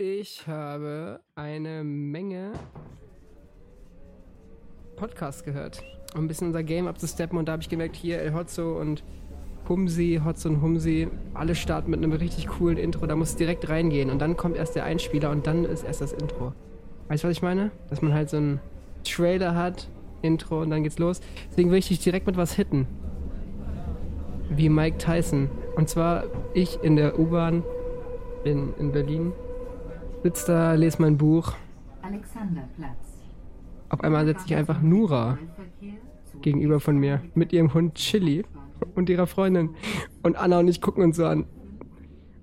Ich habe eine Menge Podcasts gehört, um ein bisschen unser Game abzusteppen. Und da habe ich gemerkt, hier El Hotzo und Humsi, Hotzo und Humsi, alle starten mit einem richtig coolen Intro. Da muss direkt reingehen. Und dann kommt erst der Einspieler und dann ist erst das Intro. Weißt du, was ich meine? Dass man halt so einen Trailer hat, Intro und dann geht's los. Deswegen will ich dich direkt mit was hitten. Wie Mike Tyson. Und zwar ich in der U-Bahn in, in Berlin. Sitz da, lese mein Buch. Alexanderplatz. Auf einmal setzt sich einfach Nura gegenüber von mir mit ihrem Hund Chili und ihrer Freundin. Und Anna und ich gucken uns so an.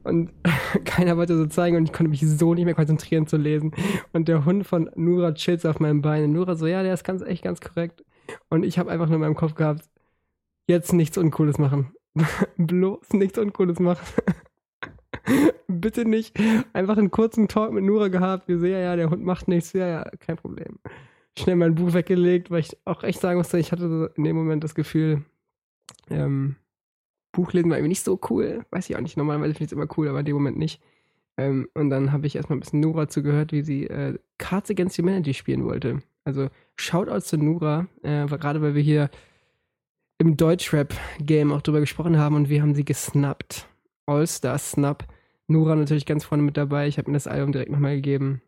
Und keiner wollte so zeigen und ich konnte mich so nicht mehr konzentrieren zu lesen. Und der Hund von Nura chillt auf meinem Bein. Und Nura so, ja, der ist ganz echt ganz korrekt. Und ich habe einfach nur in meinem Kopf gehabt, jetzt nichts Uncooles machen. Bloß nichts Uncooles machen. Bitte nicht. Einfach einen kurzen Talk mit Nura gehabt. Wir sehen ja, der Hund macht nichts. Ja, ja, kein Problem. Schnell mein Buch weggelegt, weil ich auch echt sagen musste, ich hatte in dem Moment das Gefühl, ähm, Buchlesen war irgendwie nicht so cool. Weiß ich auch nicht. Normalerweise finde ich es immer cool, aber in dem Moment nicht. Ähm, und dann habe ich erstmal ein bisschen Nura zugehört, wie sie äh, Cards Against Humanity spielen wollte. Also Shoutouts zu Nura, äh, gerade weil wir hier im Deutschrap-Game auch drüber gesprochen haben und wir haben sie gesnappt. All-Star Nura natürlich ganz vorne mit dabei. Ich habe mir das Album direkt nochmal gegeben.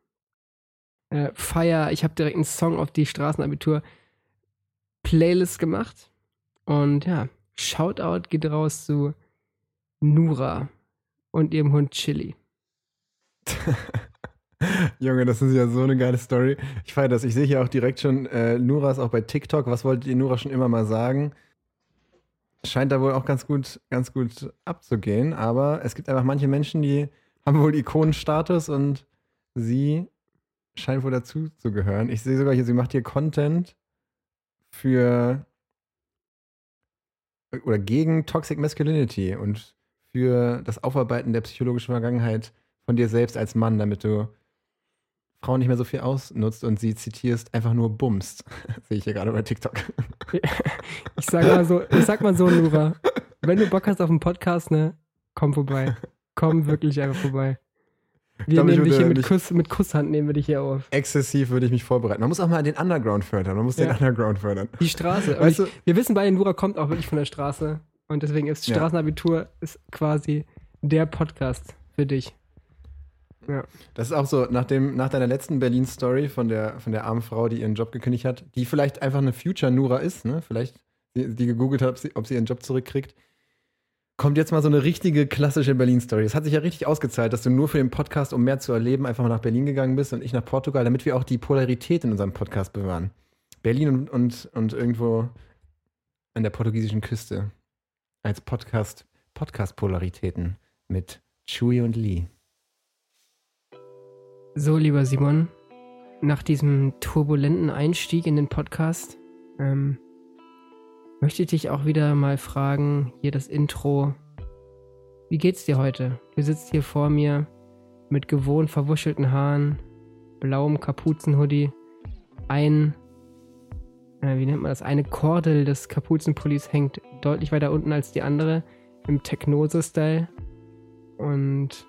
Äh, Fire, ich habe direkt einen Song auf die Straßenabitur Playlist gemacht. Und ja, Shoutout geht raus zu Nura und ihrem Hund Chili. Junge, das ist ja so eine geile Story. Ich feiere das. Ich sehe hier auch direkt schon, äh, Nura ist auch bei TikTok. Was wolltet ihr Nura schon immer mal sagen? Scheint da wohl auch ganz gut, ganz gut abzugehen. Aber es gibt einfach manche Menschen, die haben wohl Ikonenstatus und sie scheint wohl dazu zu gehören. Ich sehe sogar hier, sie macht hier Content für oder gegen Toxic Masculinity und für das Aufarbeiten der psychologischen Vergangenheit von dir selbst als Mann, damit du Frauen nicht mehr so viel ausnutzt und sie zitierst, einfach nur bumst. Sehe ich hier gerade bei TikTok. Ich sag mal so, ich sag mal so, Nura, wenn du Bock hast auf einen Podcast, ne, komm vorbei. Komm wirklich einfach vorbei. Wir nehmen dich hier mit, Kuss, mit Kusshand nehmen wir dich hier auf. Exzessiv würde ich mich vorbereiten. Man muss auch mal den Underground fördern. Man muss Ja. den Underground fördern. Die Straße. Weißt du- ich, wir wissen beide, Nura kommt auch wirklich von der Straße. Und deswegen ist Ja. Straßenabitur ist quasi der Podcast für dich. Ja. Das ist auch so, nach, dem, nach deiner letzten Berlin-Story von der, von der armen Frau, die ihren Job gekündigt hat, die vielleicht einfach eine Future-Nura ist, ne? Vielleicht, die, die gegoogelt hat, ob sie, ob sie ihren Job zurückkriegt. Kommt jetzt mal so eine richtige klassische Berlin-Story. Es hat sich ja richtig ausgezahlt, dass du nur für den Podcast, um mehr zu erleben, einfach mal nach Berlin gegangen bist und ich nach Portugal, damit wir auch die Polarität in unserem Podcast bewahren. Berlin und, und, und irgendwo an der portugiesischen Küste. Als Podcast, Podcast-Polaritäten mit Chewie und Lee. So, lieber Simon, nach diesem turbulenten Einstieg in den Podcast ähm, möchte ich dich auch wieder mal fragen, hier das Intro. Wie geht's dir heute? Du sitzt hier vor mir mit gewohnt verwuschelten Haaren, blauem Kapuzenhoodie, ein, äh, wie nennt man das, eine Kordel des Kapuzenpullis hängt deutlich weiter unten als die andere im Technose-Style. Und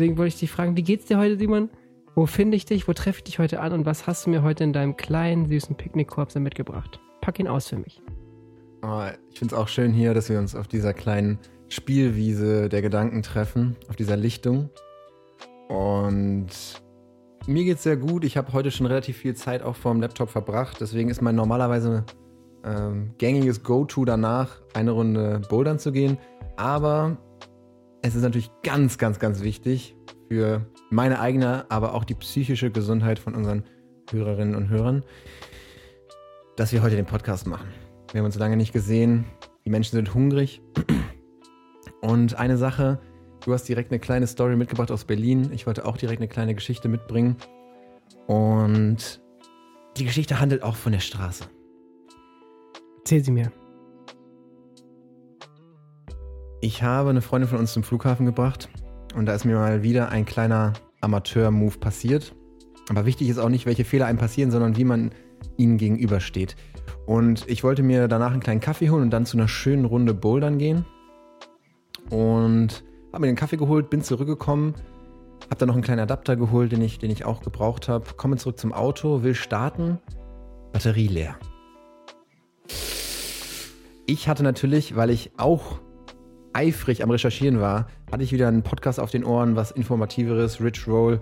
Deswegen wollte ich dich fragen, wie geht's dir heute, Simon? Wo finde ich dich? Wo treffe ich dich heute an? Und was hast du mir heute in deinem kleinen, süßen Picknickkorb mitgebracht? Pack ihn aus für mich. Oh, ich finde es auch schön hier, dass wir uns auf dieser kleinen Spielwiese der Gedanken treffen, auf dieser Lichtung. Und mir geht's sehr gut. Ich habe heute schon relativ viel Zeit auch vorm Laptop verbracht. Deswegen ist mein normalerweise ähm, gängiges Go-To danach, eine Runde bouldern zu gehen. Aber es ist natürlich ganz, ganz, ganz wichtig für meine eigene, aber auch die psychische Gesundheit von unseren Hörerinnen und Hörern, dass wir heute den Podcast machen. Wir haben uns lange nicht gesehen. Die Menschen sind hungrig. Und eine Sache, du hast direkt eine kleine Story mitgebracht aus Berlin. Ich wollte auch direkt eine kleine Geschichte mitbringen. Und die Geschichte handelt auch von der Straße. Erzähl sie mir. Ich habe eine Freundin von uns zum Flughafen gebracht und da ist mir mal wieder ein kleiner Amateur-Move passiert. Aber wichtig ist auch nicht, welche Fehler einem passieren, sondern wie man ihnen gegenübersteht. Und ich wollte mir danach einen kleinen Kaffee holen und dann zu einer schönen Runde Bouldern gehen. Und habe mir den Kaffee geholt, bin zurückgekommen, Hab dann noch einen kleinen Adapter geholt, den ich, den ich auch gebraucht habe. Komme zurück zum Auto, will starten. Batterie leer. Ich hatte natürlich, weil ich auch eifrig am Recherchieren war, hatte ich wieder einen Podcast auf den Ohren, was informativeres, Rich Roll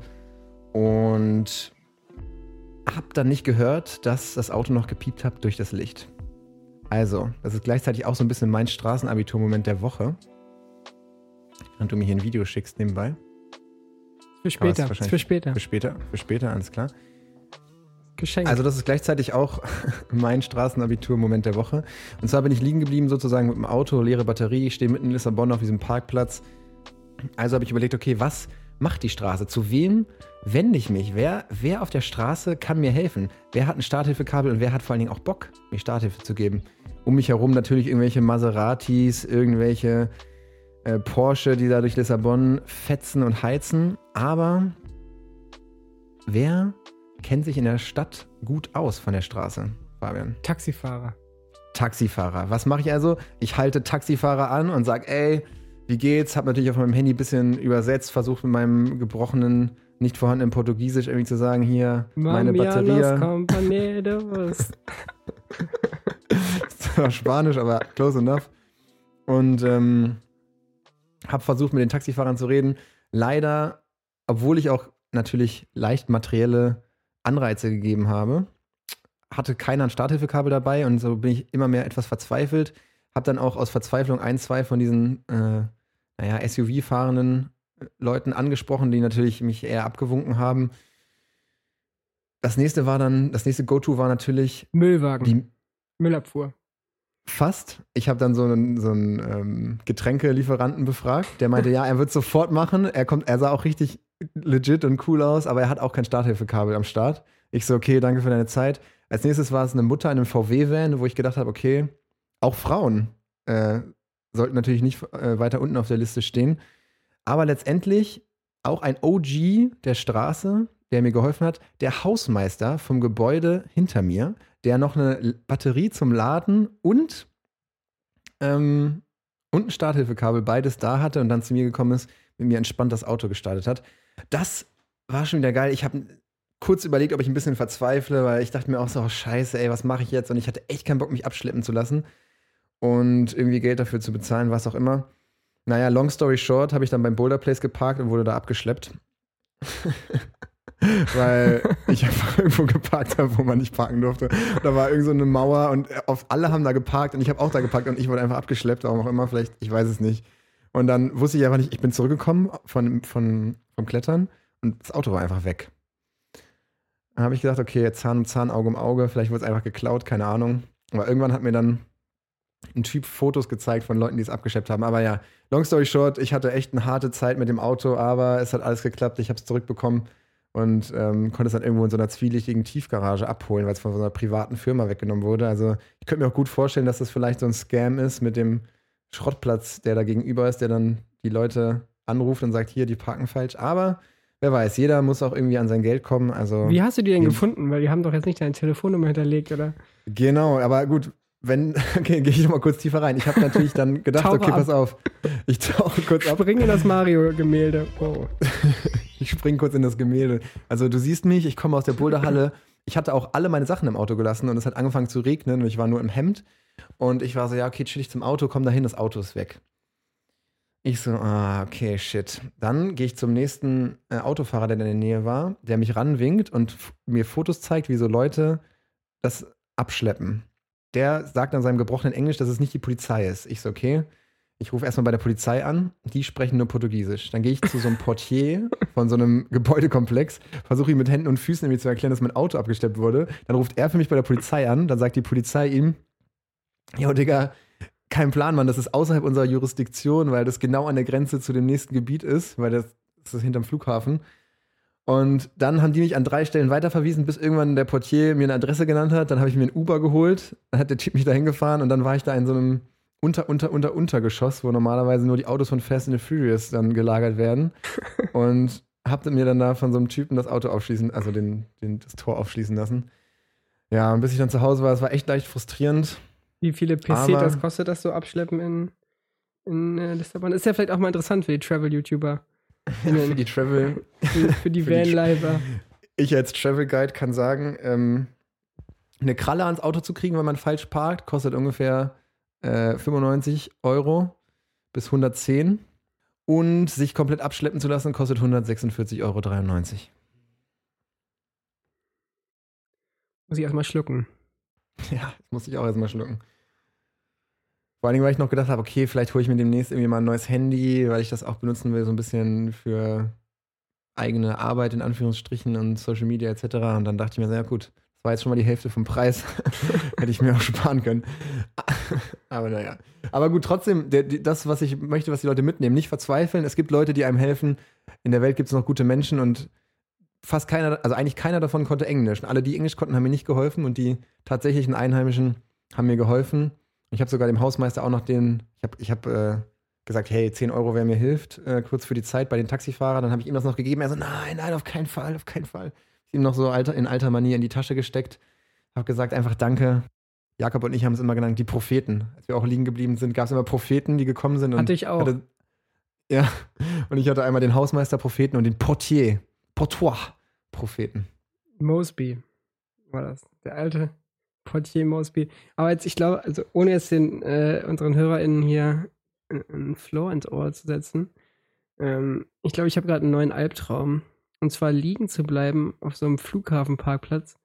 und hab dann nicht gehört, dass das Auto noch gepiept hat durch das Licht. Also, das ist gleichzeitig auch so ein bisschen mein Straßenabitur-Moment der Woche. Während du mir hier ein Video schickst nebenbei. Für später. Für später. Für später, für später, alles klar. Geschenk. Also das ist gleichzeitig auch mein Straßenabitur-Moment der Woche. Und zwar bin ich liegen geblieben sozusagen mit dem Auto, leere Batterie, ich stehe mitten in Lissabon auf diesem Parkplatz. Also habe ich überlegt, okay, was macht die Straße? Zu wem wende ich mich? Wer, wer auf der Straße kann mir helfen? Wer hat ein Starthilfekabel und wer hat vor allen Dingen auch Bock, mir Starthilfe zu geben? Um mich herum natürlich irgendwelche Maseratis, irgendwelche äh, Porsche, die da durch Lissabon fetzen und heizen. Aber wer kennt sich in der Stadt gut aus von der Straße, Fabian? Taxifahrer. Taxifahrer. Was mache ich also? Ich halte Taxifahrer an und sage, ey, wie geht's? Hab natürlich auf meinem Handy ein bisschen übersetzt, versucht mit meinem gebrochenen, nicht vorhandenen Portugiesisch irgendwie zu sagen, hier, meine Batterie. Das war Spanisch, aber close enough. Und ähm, habe versucht, mit den Taxifahrern zu reden. Leider, obwohl ich auch natürlich leicht materielle Anreize gegeben habe, hatte keiner ein Starthilfekabel dabei und so bin ich immer mehr etwas verzweifelt. Habe dann auch aus Verzweiflung ein, zwei von diesen, äh, naja, SUV-fahrenden Leuten angesprochen, die natürlich mich eher abgewunken haben. Das nächste war dann, das nächste Go-To war natürlich Müllwagen. die, Müllabfuhr. Fast. Ich habe dann so einen, so einen ähm, Getränkelieferanten befragt. Der meinte, ja, er wird sofort machen. Er kommt, er sah auch richtig legit und cool aus, aber er hat auch kein Starthilfekabel am Start. Ich so, okay, danke für deine Zeit. Als nächstes war es eine Mutter in einem VW-Van, wo ich gedacht habe, okay, auch Frauen äh, sollten natürlich nicht äh, weiter unten auf der Liste stehen. Aber letztendlich auch ein OG der Straße, der mir geholfen hat, der Hausmeister vom Gebäude hinter mir, der noch eine Batterie zum Laden und, ähm, und ein Starthilfekabel beides da hatte und dann zu mir gekommen ist, mit mir entspannt das Auto gestartet hat. Das war schon wieder geil. Ich habe kurz überlegt, ob ich ein bisschen verzweifle, weil ich dachte mir auch so, oh, scheiße, ey, was mache ich jetzt? Und ich hatte echt keinen Bock, mich abschleppen zu lassen und irgendwie Geld dafür zu bezahlen, was auch immer. Naja, long story short, habe ich dann beim Boulder Place geparkt und wurde da abgeschleppt. Weil ich einfach irgendwo geparkt habe, wo man nicht parken durfte. Und da war irgend so eine Mauer und auf, alle haben da geparkt und ich habe auch da geparkt und ich wurde einfach abgeschleppt, warum auch immer, vielleicht, ich weiß es nicht. Und dann wusste ich einfach nicht, ich bin zurückgekommen von, von, vom Klettern und das Auto war einfach weg. Dann habe ich gedacht, okay, Zahn um Zahn, Auge um Auge, vielleicht wurde es einfach geklaut, keine Ahnung. Aber irgendwann hat mir dann ein Typ Fotos gezeigt von Leuten, die es abgeschleppt haben. Aber ja, long story short, ich hatte echt eine harte Zeit mit dem Auto, aber es hat alles geklappt. Ich habe es zurückbekommen und ähm, konnte es dann irgendwo in so einer zwielichtigen Tiefgarage abholen, weil es von so einer privaten Firma weggenommen wurde. Also ich könnte mir auch gut vorstellen, dass das vielleicht so ein Scam ist mit dem Schrottplatz, der da gegenüber ist, der dann die Leute anruft und sagt, hier, die parken falsch. Aber wer weiß, jeder muss auch irgendwie an sein Geld kommen. Also Wie hast du die denn gefunden? Weil die haben doch jetzt nicht deine Telefonnummer hinterlegt, oder? Genau, aber gut, wenn, okay, gehe ich noch mal kurz tiefer rein. Ich habe natürlich dann gedacht, Tauche okay, ab. pass auf. Ich tauche kurz ab. Spring in das Mario-Gemälde. Oh. Ich spring kurz in das Gemälde. Also du siehst mich, ich komme aus der Boulderhalle. Ich hatte auch alle meine Sachen im Auto gelassen und es hat angefangen zu regnen und ich war nur im Hemd. Und ich war so, ja, okay, chill ich zum Auto, komm dahin, das Auto ist weg. Ich so, ah, okay, shit. Dann gehe ich zum nächsten äh, Autofahrer, der in der Nähe war, der mich ranwinkt und mir Fotos zeigt, wie so Leute das abschleppen. Der sagt an seinem gebrochenen Englisch, dass es nicht die Polizei ist. Ich so, okay. Ich rufe erstmal bei der Polizei an, die sprechen nur Portugiesisch. Dann gehe ich zu so einem Portier von so einem Gebäudekomplex, versuche ihm mit Händen und Füßen irgendwie zu erklären, dass mein Auto abgeschleppt wurde. Dann ruft er für mich bei der Polizei an, dann sagt die Polizei ihm, Jo, Digga, kein Plan, Mann, das ist außerhalb unserer Jurisdiktion, weil das genau an der Grenze zu dem nächsten Gebiet ist, weil das, das ist hinterm Flughafen. Und dann haben die mich an drei Stellen weiterverwiesen, bis irgendwann der Portier mir eine Adresse genannt hat. Dann habe ich mir ein Uber geholt, dann hat der Typ mich dahin gefahren und dann war ich da in so einem unter, unter, unter, Untergeschoss, wo normalerweise nur die Autos von Fast and the Furious dann gelagert werden. und habe mir dann da von so einem Typen das Auto aufschließen, also den, den, das Tor aufschließen lassen. Ja, und bis ich dann zu Hause war, es war echt leicht frustrierend. Wie viele das kostet, das so abschleppen in, in äh, Lissabon? Ist ja vielleicht auch mal interessant für die Travel-YouTuber. für die Travel. für, für die Vanlifer. Ich als Travel Guide kann sagen, ähm, eine Kralle ans Auto zu kriegen, wenn man falsch parkt, kostet ungefähr äh, 95 Euro bis 110. Und sich komplett abschleppen zu lassen, kostet 146,93 Euro. Muss ich erstmal schlucken. Ja, das muss ich auch erstmal schlucken. Vor allen Dingen, weil ich noch gedacht habe, okay, vielleicht hole ich mir demnächst irgendwie mal ein neues Handy, weil ich das auch benutzen will, so ein bisschen für eigene Arbeit in Anführungsstrichen und Social Media etc. Und dann dachte ich mir, ja gut, das war jetzt schon mal die Hälfte vom Preis. Hätte ich mir auch sparen können. Aber naja. Aber gut, trotzdem, der, die, das, was ich möchte, was die Leute mitnehmen, nicht verzweifeln. Es gibt Leute, die einem helfen. In der Welt gibt es noch gute Menschen und fast keiner, also eigentlich keiner davon konnte Englisch. Und alle, die Englisch konnten, haben mir nicht geholfen und die tatsächlichen Einheimischen haben mir geholfen. Ich habe sogar dem Hausmeister auch noch den, ich habe ich hab, äh, gesagt, hey, 10 Euro, wer mir hilft, äh, kurz für die Zeit bei den Taxifahrern. Dann habe ich ihm das noch gegeben. Er so, nein, nein, auf keinen Fall, auf keinen Fall. Ich ihm noch so alter, in alter Manier in die Tasche gesteckt. Habe gesagt, einfach danke. Jakob und ich haben es immer genannt, die Propheten. Als wir auch liegen geblieben sind, gab es immer Propheten, die gekommen sind. Und Hatte ich auch. Hatte, ja, und ich hatte einmal den Hausmeister-Propheten und den Portier, Portois-Propheten. Mosby war das. Der alte Portier Mosby. Aber jetzt, ich glaube, also ohne jetzt den äh, unseren HörerInnen hier einen Floor ins Ohr zu setzen, ähm, ich glaube, ich habe gerade einen neuen Albtraum. Und zwar liegen zu bleiben auf so einem Flughafenparkplatz,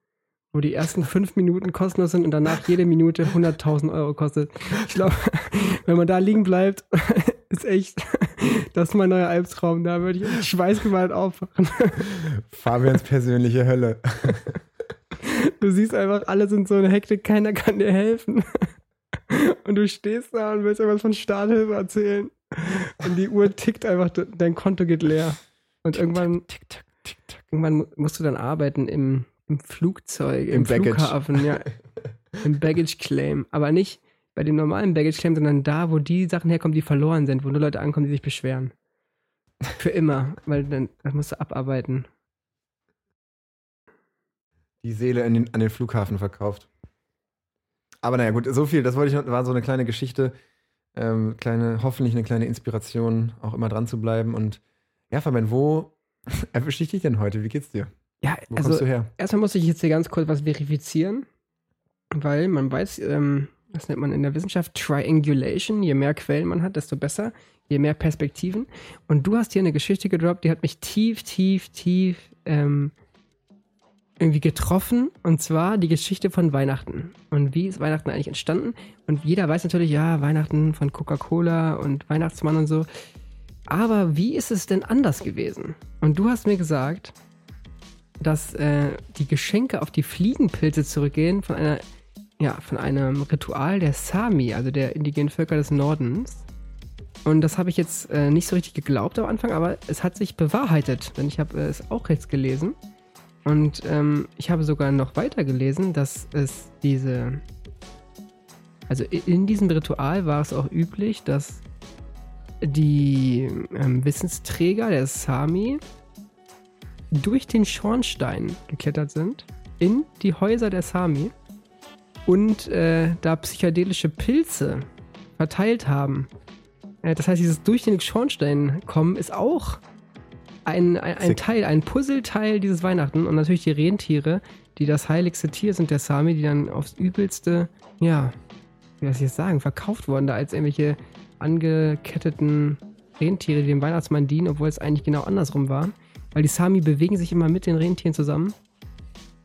wo die ersten fünf Minuten kostenlos sind und danach jede Minute 100.000 Euro kostet. Ich glaube, wenn man da liegen bleibt, ist echt, das ist mein neuer Albtraum. Da würde ich Schweißgewalt aufwachen. Fabians persönliche Hölle. Du siehst einfach, alle sind so in Hektik, keiner kann dir helfen. Und du stehst da und willst irgendwas von Starthilfe erzählen. Und die Uhr tickt einfach, dein Konto geht leer. Und irgendwann, Tick, tick, tack. irgendwann mu- musst du dann arbeiten im, im Flugzeug, im, Im. Flughafen, ja. Im Baggage Claim. Aber nicht bei dem normalen Baggage Claim, sondern da, wo die Sachen herkommen, die verloren sind, wo nur Leute ankommen, die sich beschweren. Für immer. Weil dann das musst du abarbeiten. Die Seele den, an den Flughafen verkauft. Aber naja, gut, so viel. Das wollte ich noch, war so eine kleine Geschichte. Ähm, kleine, hoffentlich eine kleine Inspiration, auch immer dran zu bleiben. Und ja, Fabian, wo erwische ich dich denn heute? Wie geht's dir? Ja, Wo also kommst du her? erstmal muss ich jetzt hier ganz kurz was verifizieren, weil man weiß, ähm, das nennt man in der Wissenschaft Triangulation. Je mehr Quellen man hat, desto besser, je mehr Perspektiven. Und du hast hier eine Geschichte gedroppt, die hat mich tief, tief, tief ähm, irgendwie getroffen. Und zwar die Geschichte von Weihnachten. Und wie ist Weihnachten eigentlich entstanden? Und jeder weiß natürlich, ja, Weihnachten von Coca-Cola und Weihnachtsmann und so. Aber wie ist es denn anders gewesen? Und du hast mir gesagt, dass äh, die Geschenke auf die Fliegenpilze zurückgehen von einer, ja, von einem Ritual der Sami, also der indigenen Völker des Nordens. Und das habe ich jetzt äh, nicht so richtig geglaubt am Anfang, aber es hat sich bewahrheitet, denn ich habe äh, es auch jetzt gelesen. Und ähm, ich habe sogar noch weiter gelesen, dass es diese, also in diesem Ritual war es auch üblich, dass die ähm, Wissensträger der Sami durch den Schornstein geklettert sind, in die Häuser der Sami und äh, da psychedelische Pilze verteilt haben. Äh, das heißt, dieses durch den Schornstein kommen ist auch ein, ein, ein. Teil, ein Puzzleteil dieses Weihnachten und natürlich die Rentiere, die das heiligste Tier sind der Sami, die dann aufs übelste, ja, wie soll ich jetzt sagen, verkauft wurden da als irgendwelche angeketteten Rentiere, die dem Weihnachtsmann dienen, obwohl es eigentlich genau andersrum war. Weil die Sami bewegen sich immer mit den Rentieren zusammen.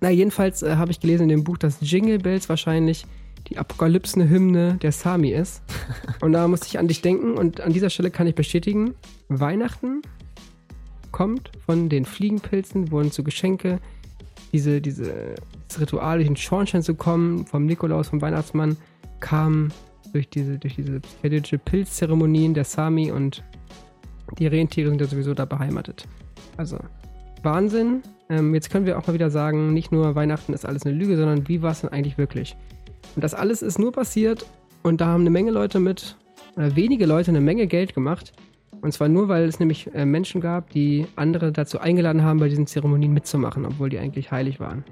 Na, jedenfalls äh, habe ich gelesen in dem Buch, dass Jingle Bells wahrscheinlich die Apokalypsen-Hymne der Sami ist. Und da musste ich an dich denken und an dieser Stelle kann ich bestätigen, Weihnachten kommt von den Fliegenpilzen, wurden zu Geschenke, diese, diese, das Ritual, durch den Schornstein zu kommen, vom Nikolaus, vom Weihnachtsmann, kam durch diese, durch diese psychedelische Pilzzeremonien der Sami und die Rentiere sind ja sowieso da beheimatet. Also, Wahnsinn. Ähm, jetzt können wir auch mal wieder sagen, nicht nur Weihnachten ist alles eine Lüge, sondern wie war es denn eigentlich wirklich? Und das alles ist nur passiert und da haben eine Menge Leute mit, oder wenige Leute eine Menge Geld gemacht. Und zwar nur, weil es nämlich äh, Menschen gab, die andere dazu eingeladen haben, bei diesen Zeremonien mitzumachen, obwohl die eigentlich heilig waren.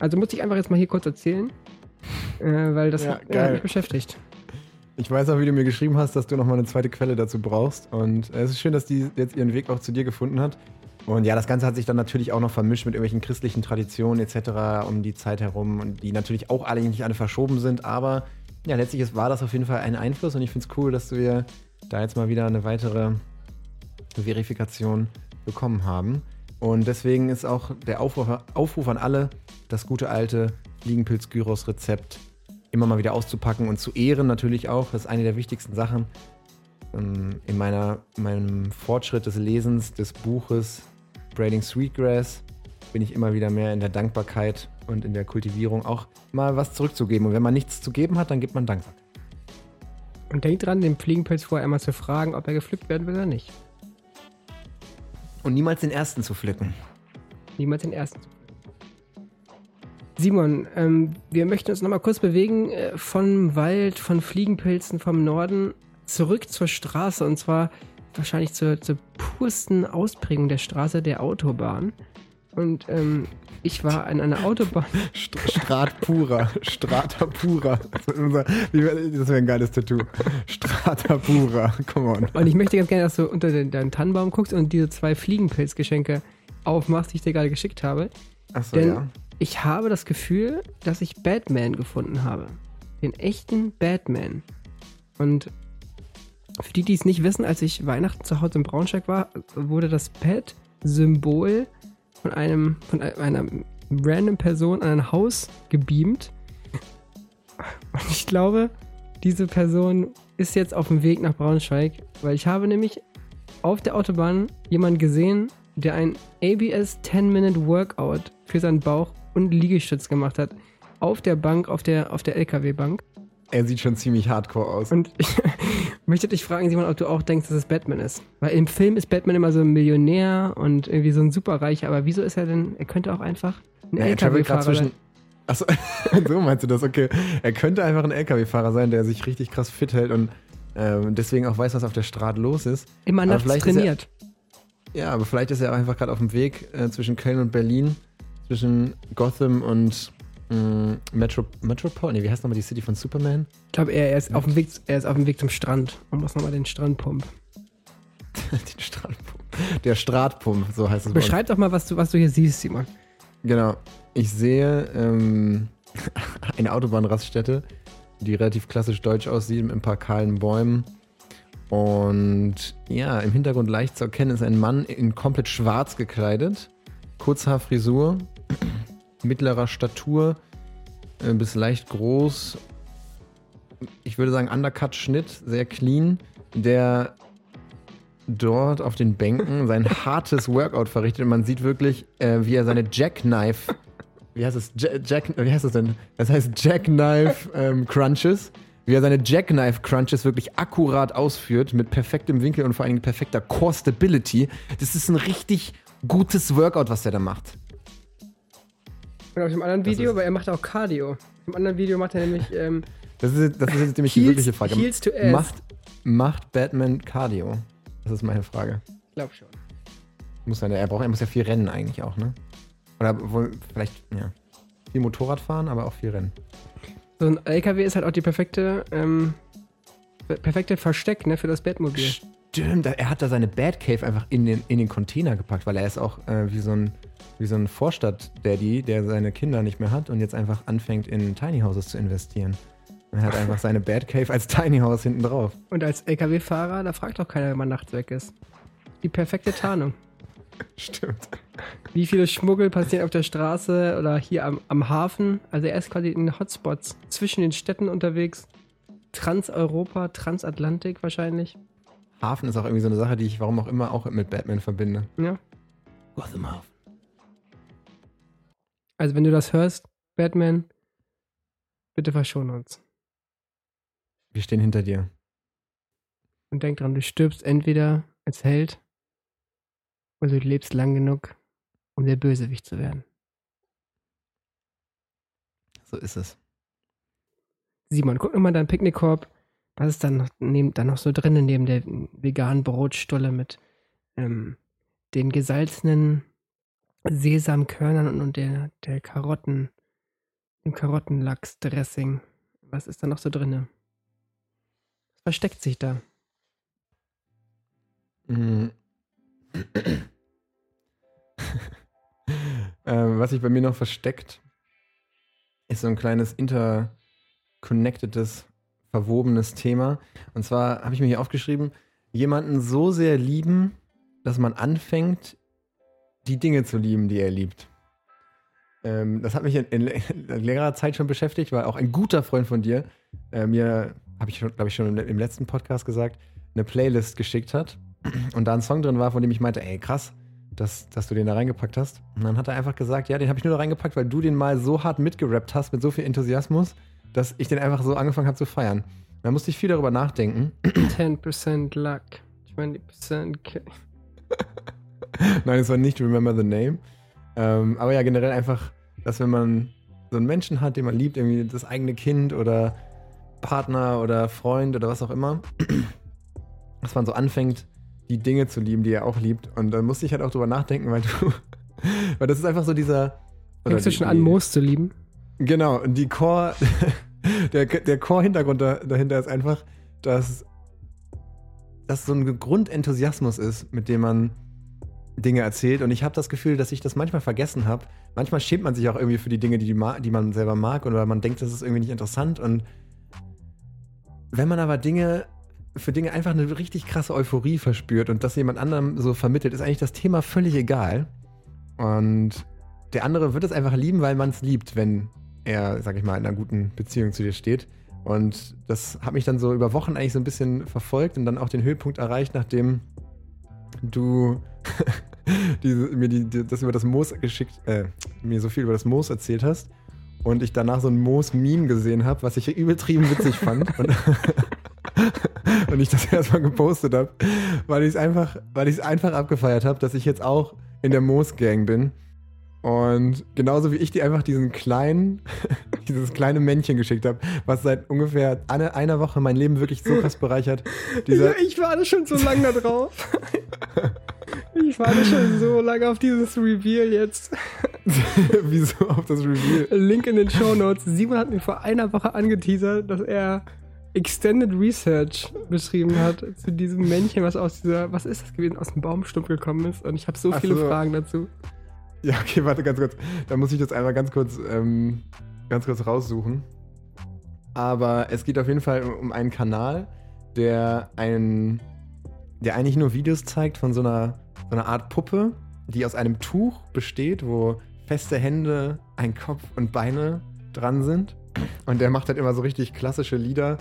Also muss ich einfach jetzt mal hier kurz erzählen, äh, weil das Ja, hat, ja, mich beschäftigt. Ich weiß auch, wie du mir geschrieben hast, dass du nochmal eine zweite Quelle dazu brauchst. Und äh, es ist schön, dass die jetzt ihren Weg auch zu dir gefunden hat. Und ja, das Ganze hat sich dann natürlich auch noch vermischt mit irgendwelchen christlichen Traditionen etc. um die Zeit herum und die natürlich auch alle nicht alle verschoben sind. Aber ja, letztlich war das auf jeden Fall ein Einfluss und ich finde es cool, dass wir da jetzt mal wieder eine weitere Verifikation bekommen haben. Und deswegen ist auch der Aufruf, Aufruf an alle, das gute alte Fliegenpilz-Gyros-Rezept immer mal wieder auszupacken und zu ehren natürlich auch. Das ist eine der wichtigsten Sachen ähm, in meiner, meinem Fortschritt des Lesens des Buches Braiding Sweetgrass bin ich immer wieder mehr in der Dankbarkeit und in der Kultivierung auch mal was zurückzugeben. Und wenn man nichts zu geben hat, dann gibt man Dankbarkeit. Und denkt dran, den Fliegenpilz vorher einmal zu fragen, ob er gepflückt werden will oder nicht. Und niemals den ersten zu pflücken. Niemals den ersten zu pflücken. Simon, ähm, wir möchten uns nochmal kurz bewegen äh, vom Wald, von Fliegenpilzen vom Norden zurück zur Straße und zwar wahrscheinlich zur, zur pursten Ausprägung der Straße der Autobahn. Und ähm, ich war an einer Autobahn. Strat pura. Strata pura. Das wäre ein geiles Tattoo. Strata pura. Come on. Und ich möchte ganz gerne, dass du unter den, deinen Tannenbaum guckst und diese zwei Fliegenpilzgeschenke aufmachst, die ich dir gerade geschickt habe. Achso, Denn ja. ich habe das Gefühl, dass ich Batman gefunden habe. Den echten Batman. Und für die, die es nicht wissen, als ich Weihnachten zu Hause in Braunschweig war, wurde das Bat-Symbol von einem, von einer random Person an ein Haus gebeamt. Und ich glaube, diese Person ist jetzt auf dem Weg nach Braunschweig, weil ich habe nämlich auf der Autobahn jemanden gesehen, der ein ABS 10-Minute Workout für seinen Bauch und Liegestütz gemacht hat. Auf der Bank, auf der, auf der LKW-Bank. Er sieht schon ziemlich hardcore aus. Und ich möchte dich fragen, Simon, ob du auch denkst, dass es Batman ist. Weil im Film ist Batman immer so ein Millionär und irgendwie so ein Superreicher. Aber wieso ist er denn? Er könnte auch einfach ein Ja, er LKW-Fahrer sein. Achso, so meinst du das? Okay. Er könnte einfach ein LKW-Fahrer sein, der sich richtig krass fit hält und ähm, deswegen auch weiß, was auf der Straße los ist. Immer nachts ist er- trainiert. Ja, aber vielleicht ist er auch einfach gerade auf dem Weg äh, zwischen Köln und Berlin, zwischen Gotham und mh, Metro, Metropol. Nee, wie heißt nochmal die City von Superman? Ich glaube, er, er, ist auf dem Weg, er ist auf dem Weg zum Strand und muss nochmal den Strandpump. Den Straßenpump. Der Stratpump, so heißt es. Beschreib doch mal, was du, was du hier siehst, Simon. Genau. Ich sehe ähm, eine Autobahnraststätte, die relativ klassisch deutsch aussieht, mit ein paar kahlen Bäumen. Und ja, im Hintergrund leicht zu erkennen ist ein Mann in komplett schwarz gekleidet. Kurzhaarfrisur, mittlerer Statur, äh, bis leicht groß. Ich würde sagen, Undercut-Schnitt, sehr clean, der dort auf den Bänken sein hartes Workout verrichtet. Und man sieht wirklich, äh, wie er seine Jackknife, wie heißt es? Ja- Jack, wie heißt das denn? Das heißt Jackknife ähm, Crunches. Wie er seine Jackknife Crunches wirklich akkurat ausführt, mit perfektem Winkel und vor allem perfekter Core Stability. Das ist ein richtig gutes Workout, was er da macht. Und auf dem anderen Video, aber er macht auch Cardio. Im anderen Video macht er nämlich ähm, Das ist, jetzt- das ist jetzt nämlich die Heels- wirkliche Frage. Heels to ass. Macht, macht Batman Cardio? Das ist meine Frage. ich glaube schon. Muss er, er, braucht, er muss ja viel rennen eigentlich auch, ne? Oder wohl, vielleicht, ja. Viel Motorrad fahren, aber auch viel rennen. So ein LKW ist halt auch die perfekte, ähm, perfekte Versteck ne, für das Batmobil. Stimmt, er hat da seine Batcave einfach in den, in den Container gepackt, weil er ist auch äh, wie so ein, wie so ein Vorstadt-Daddy, der seine Kinder nicht mehr hat und jetzt einfach anfängt, in Tiny Houses zu investieren. Und er hat einfach seine Batcave als Tiny House hinten drauf. Und als LKW-Fahrer, da fragt doch keiner, wenn man nachts weg ist. Die perfekte Tarnung. Stimmt. Wie viele Schmuggel passieren auf der Straße oder hier am, am Hafen? Also er ist quasi in den Hotspots zwischen den Städten unterwegs. Transeuropa, Transatlantik wahrscheinlich. Hafen ist auch irgendwie so eine Sache, die ich warum auch immer auch mit Batman verbinde. Ja. Gotham Hafen. Also wenn du das hörst, Batman, bitte verschone uns. Wir stehen hinter dir. Und denk dran, du stirbst entweder als Held oder du lebst lang genug, um der Bösewicht zu werden. So ist es. Simon, guck nochmal in deinen Picknickkorb. Was ist dann noch, neben, dann noch so drinnen neben der veganen Brotstulle mit ähm, den gesalzenen Sesamkörnern und, und der, der Karotten, dem Karottenlachsdressing. Was ist da noch so drinne? versteckt sich da? Mhm. ähm, was sich bei mir noch versteckt, ist so ein kleines interconnectedes, verwobenes Thema. Und zwar habe ich mir hier aufgeschrieben, jemanden so sehr lieben, dass man anfängt, die Dinge zu lieben, die er liebt. Ähm, das hat mich in, in, in, längerer Zeit schon beschäftigt, weil auch ein guter Freund von dir äh, mir, habe ich, glaube ich, schon im, im letzten Podcast gesagt, eine Playlist geschickt hat und da ein Song drin war, von dem ich meinte, ey, krass, dass, dass du den da reingepackt hast. Und dann hat er einfach gesagt, ja, den habe ich nur da reingepackt, weil du den mal so hart mitgerappt hast, mit so viel Enthusiasmus, dass ich den einfach so angefangen habe zu feiern. Da musste ich viel darüber nachdenken. 10% Luck, 20% K. Nein, es war nicht Remember the Name. Ähm, aber ja, generell einfach, dass wenn man so einen Menschen hat, den man liebt, irgendwie das eigene Kind oder Partner oder Freund oder was auch immer, dass man so anfängt, die Dinge zu lieben, die er auch liebt. Und dann musste ich halt auch drüber nachdenken, weil du, weil das ist einfach so dieser. Fängst du schon an, Moos zu lieben? Genau, und die Core, der, der Core-Hintergrund da, dahinter ist einfach, dass das so ein Grundenthusiasmus ist, mit dem man Dinge erzählt. Und ich habe das Gefühl, dass ich das manchmal vergessen habe. Manchmal schämt man sich auch irgendwie für die Dinge, die, die, die man selber mag oder man denkt, das ist irgendwie nicht interessant. Und wenn man aber Dinge für Dinge einfach eine richtig krasse Euphorie verspürt und das jemand anderem so vermittelt, ist eigentlich das Thema völlig egal. Und der andere wird es einfach lieben, weil man es liebt, wenn er, sag ich mal, in einer guten Beziehung zu dir steht. Und das hat mich dann so über Wochen eigentlich so ein bisschen verfolgt und dann auch den Höhepunkt erreicht, nachdem du diese, mir die, die, das über das Moos geschickt, äh, mir so viel über das Moos erzählt hast und ich danach so ein Moos-Meme gesehen habe, was ich übertrieben witzig fand. Und, und ich das erstmal gepostet habe, weil ich es einfach, weil ich es einfach abgefeiert habe, dass ich jetzt auch in der Moos-Gang bin. Und genauso wie ich dir einfach diesen kleinen, dieses kleine Männchen geschickt habe, was seit ungefähr eine, einer Woche mein Leben wirklich so krass bereichert. Dieser ich warte schon so lange da drauf. Ich warte schon so lange auf dieses Reveal jetzt. Wieso auf das Reveal? Link in den Show Notes. Simon hat mir vor einer Woche angeteasert, dass er Extended Research beschrieben hat zu diesem Männchen, was aus dieser, was ist das gewesen, aus dem Baumstumpf gekommen ist. Und ich habe so Ach viele so. Fragen dazu. Ja, okay, warte ganz kurz. Da muss ich das einmal ganz kurz, ähm, ganz kurz raussuchen. Aber es geht auf jeden Fall um einen Kanal, der einen, der eigentlich nur Videos zeigt von so einer, so einer Art Puppe, die aus einem Tuch besteht, wo feste Hände, ein Kopf und Beine dran sind. Und der macht halt immer so richtig klassische Lieder,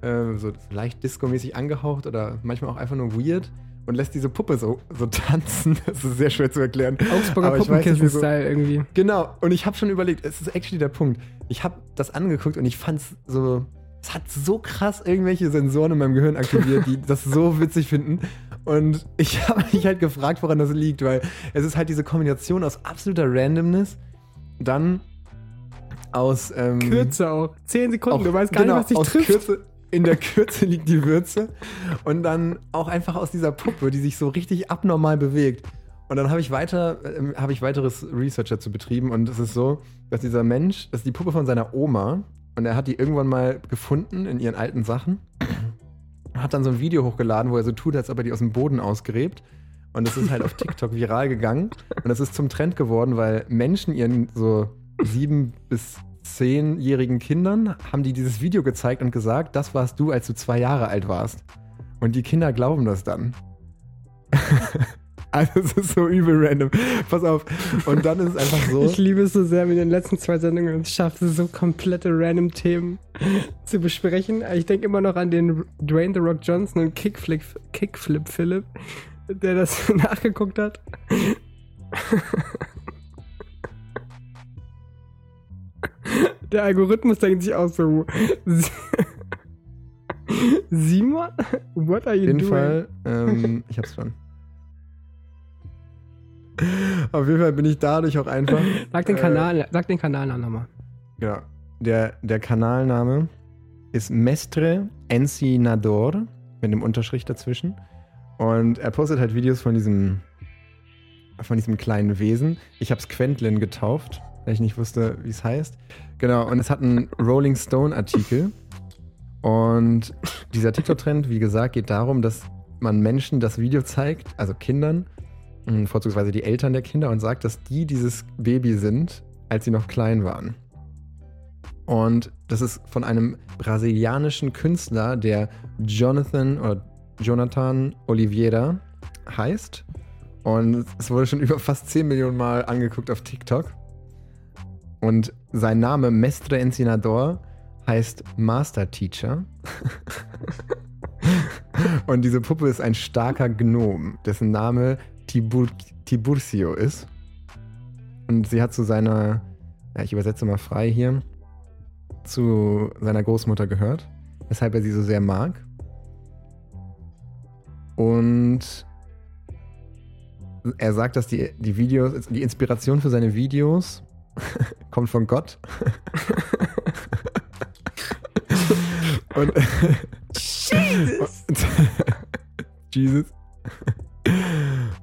äh, so leicht disco-mäßig angehaucht oder manchmal auch einfach nur weird und lässt diese Puppe so, so tanzen. Das ist sehr schwer zu erklären. Augsburger Puppenkissen-Style so, irgendwie. Genau. Und ich habe schon überlegt, es ist actually der Punkt. Ich habe das angeguckt und ich fand es so, es hat so krass irgendwelche Sensoren in meinem Gehirn aktiviert, die das so witzig finden. Und ich habe mich halt gefragt, woran das liegt, weil es ist halt diese Kombination aus absoluter Randomness, dann aus ähm, Kürze auch. Zehn Sekunden, auch, du weißt gar genau, nicht, was dich trifft. Kürze, in der Kürze liegt die Würze und dann auch einfach aus dieser Puppe, die sich so richtig abnormal bewegt. Und dann habe ich weiter, äh, habe ich weiteres Research dazu betrieben und es ist so, dass dieser Mensch, das ist die Puppe von seiner Oma und er hat die irgendwann mal gefunden in ihren alten Sachen, hat dann so ein Video hochgeladen, wo er so tut, als ob er die aus dem Boden ausgräbt. Und das ist halt auf TikTok viral gegangen und das ist zum Trend geworden, weil Menschen ihren so sieben bis zehnjährigen Kindern haben die dieses Video gezeigt und gesagt, das warst du, als du zwei Jahre alt warst. Und die Kinder glauben das dann. also es ist so übel random. Pass auf. Und dann ist es einfach so. Ich liebe es so sehr, wie in den letzten zwei Sendungen es schafft, so komplette random Themen zu besprechen. Ich denke immer noch an den Dwayne The Rock Johnson und Kickflip, Kickflip Philip, der das nachgeguckt hat. Der Algorithmus denkt sich auch so. Simon? What are you doing? Auf jeden Fall, ähm, ich hab's schon. Auf jeden Fall bin ich dadurch auch einfach. Sag den, Kanal, äh, sag den Kanalnamen nochmal. Genau. Der, der Kanalname ist Mestre Encinador mit einem Unterstrich dazwischen. Und er postet halt Videos von diesem, von diesem kleinen Wesen. Ich hab's Quentlin getauft weil ich nicht wusste, wie es heißt. Genau, und es hat einen Rolling Stone-Artikel. Und dieser TikTok-Trend, wie gesagt, geht darum, dass man Menschen das Video zeigt, also Kindern, mh, vorzugsweise die Eltern der Kinder, und sagt, dass die dieses Baby sind, als sie noch klein waren. Und das ist von einem brasilianischen Künstler, der Jonathan oder Jonathan Oliveira heißt. Und es wurde schon über fast 10 Millionen Mal angeguckt auf TikTok. Und sein Name Mestre Ensinador heißt Master Teacher. Und diese Puppe ist ein starker Gnom, dessen Name Tibur Tiburcio ist. Und sie hat zu seiner, ja, ich übersetze mal frei hier, zu seiner Großmutter gehört, weshalb er sie so sehr mag. Und er sagt, dass die, die Videos, die Inspiration für seine Videos kommt von Gott. Und Jesus. Jesus.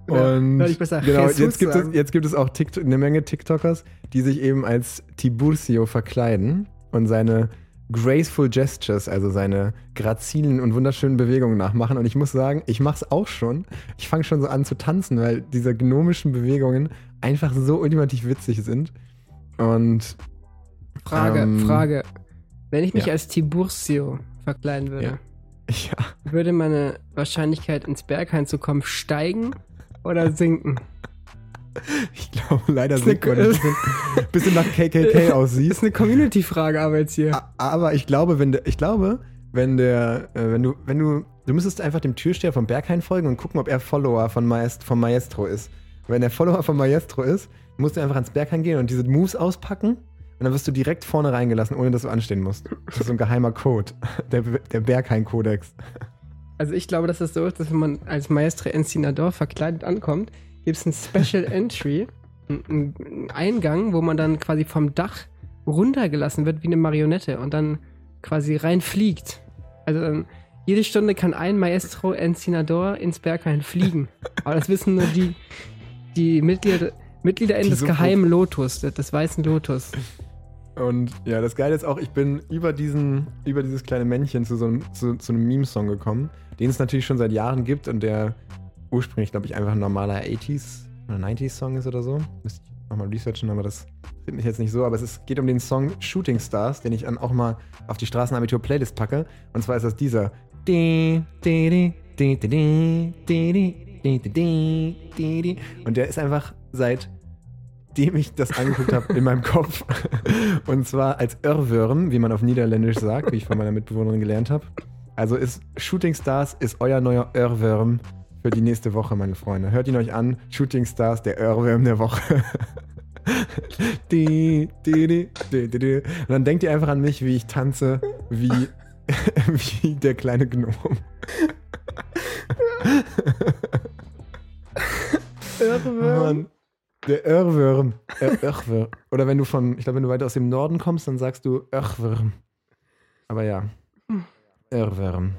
Und ich besser genau, Jesus jetzt gibt, es, jetzt gibt es auch TikTok, eine Menge TikTokers, die sich eben als Tiburcio verkleiden und seine graceful gestures, also seine grazilen und wunderschönen Bewegungen nachmachen. Und ich muss sagen, ich mache es auch schon. Ich fange schon so an zu tanzen, weil diese gnomischen Bewegungen einfach so ultimativ witzig sind. Und Frage, Ähm, Frage. Wenn ich mich ja. als Tiburcio verkleiden würde, Ja. ja, würde meine Wahrscheinlichkeit ins Berghain zu kommen steigen oder sinken? ich glaube leider sieht man ein bisschen, nach KKK Das aussieht. ist eine Community-Frage aber jetzt hier. Aber ich glaube, wenn der, ich glaube, wenn der, äh, wenn du, wenn du, du müsstest einfach dem Türsteher vom Berghain folgen und gucken, ob er Follower von Maest, vom Maestro ist. Wenn er Follower vom Maestro ist, musst du einfach ans Berghain gehen und diese Moves auspacken und dann wirst du direkt vorne reingelassen, ohne dass du anstehen musst. Das ist so ein geheimer Code, der, der Berghain-Kodex. Also ich glaube, dass das so ist, dass wenn man als Maestre Encinador verkleidet ankommt, gibt es ein Special Entry, einen einen Eingang, wo man dann quasi vom Dach runtergelassen wird wie eine Marionette und dann quasi reinfliegt. Also dann, jede Stunde kann ein Maestro Encinador ins Berghain fliegen. Aber das wissen nur die, die Mitglieder, MitgliederInnen des geheimen Lotus, des, des weißen Lotus. Und ja, das Geile ist auch, ich bin über diesen, über dieses kleine Männchen zu so einem, zu, zu einem Meme-Song gekommen, den es natürlich schon seit Jahren gibt und der ursprünglich, glaube ich, einfach ein normaler 80s oder 90s-Song ist oder so. Müsste ich nochmal researchen, aber das finde ich jetzt nicht so. Aber es ist, geht um den Song Shooting Stars, den ich dann auch mal auf die Straßenabitur-Playlist packe. Und zwar ist das dieser. Und der ist einfach seit dem ich das angeguckt habe in meinem Kopf. Und zwar als Irrwürm, wie man auf Niederländisch sagt, wie ich von meiner Mitbewohnerin gelernt habe. Also ist Shooting Stars ist euer neuer Irrwürm für die nächste Woche, meine Freunde. Hört ihn euch an. Shooting Stars, der Irrwürm der Woche. Di, di, di, di, di, di. Und dann denkt ihr einfach an mich, wie ich tanze, wie, wie der kleine Gnom. Mann. Der Irrwürm. Äh. Oder wenn du von, ich glaube, wenn du weiter aus dem Norden kommst, dann sagst du Irrwürm. Aber ja. Irrwürm.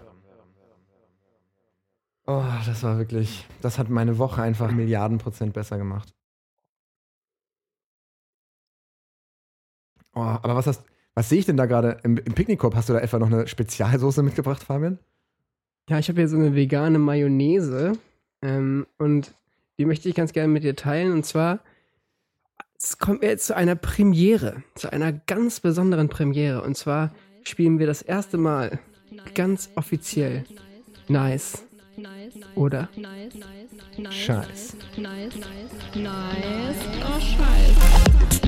Oh, das war wirklich, das hat meine Woche einfach Milliarden Prozent besser gemacht. Oh, aber was hast, was sehe ich denn da gerade im, im Picknickkorb? Hast du da etwa noch eine Spezialsoße mitgebracht, Fabian? Ja, ich habe hier so eine vegane Mayonnaise ähm, und die möchte ich ganz gerne mit dir teilen. Und zwar, es kommt mir jetzt zu einer Premiere, zu einer ganz besonderen Premiere. Und zwar spielen wir das erste Mal ganz offiziell Nice. Oder? Scheiß. Nice, nice, nice. Oh, scheiß.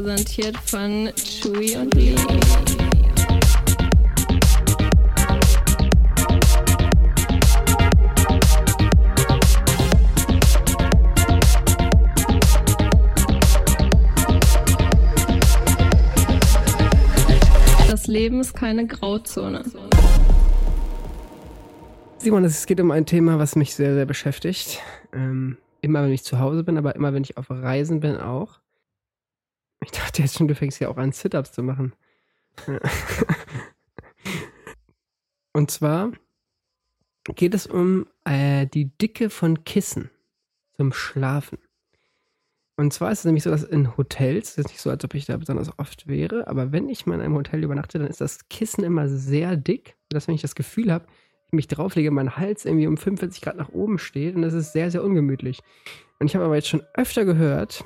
Präsentiert von Chewy und Lee. Das Leben ist keine Grauzone. Simon, es geht um ein Thema, was mich sehr, sehr beschäftigt. Ähm, immer wenn ich zu Hause bin, aber immer wenn ich auf Reisen bin auch. Ich dachte jetzt schon, du fängst ja auch an, Sit-Ups zu machen. Und zwar geht es um äh, die Dicke von Kissen zum Schlafen. Und zwar ist es nämlich so, dass in Hotels, das ist nicht so, als ob ich da besonders oft wäre, aber wenn ich mal in einem Hotel übernachte, dann ist das Kissen immer sehr dick, dass wenn ich das Gefühl habe, ich mich drauflege, mein Hals irgendwie um 45 Grad nach oben steht und das ist sehr, sehr ungemütlich. Und ich habe aber jetzt schon öfter gehört,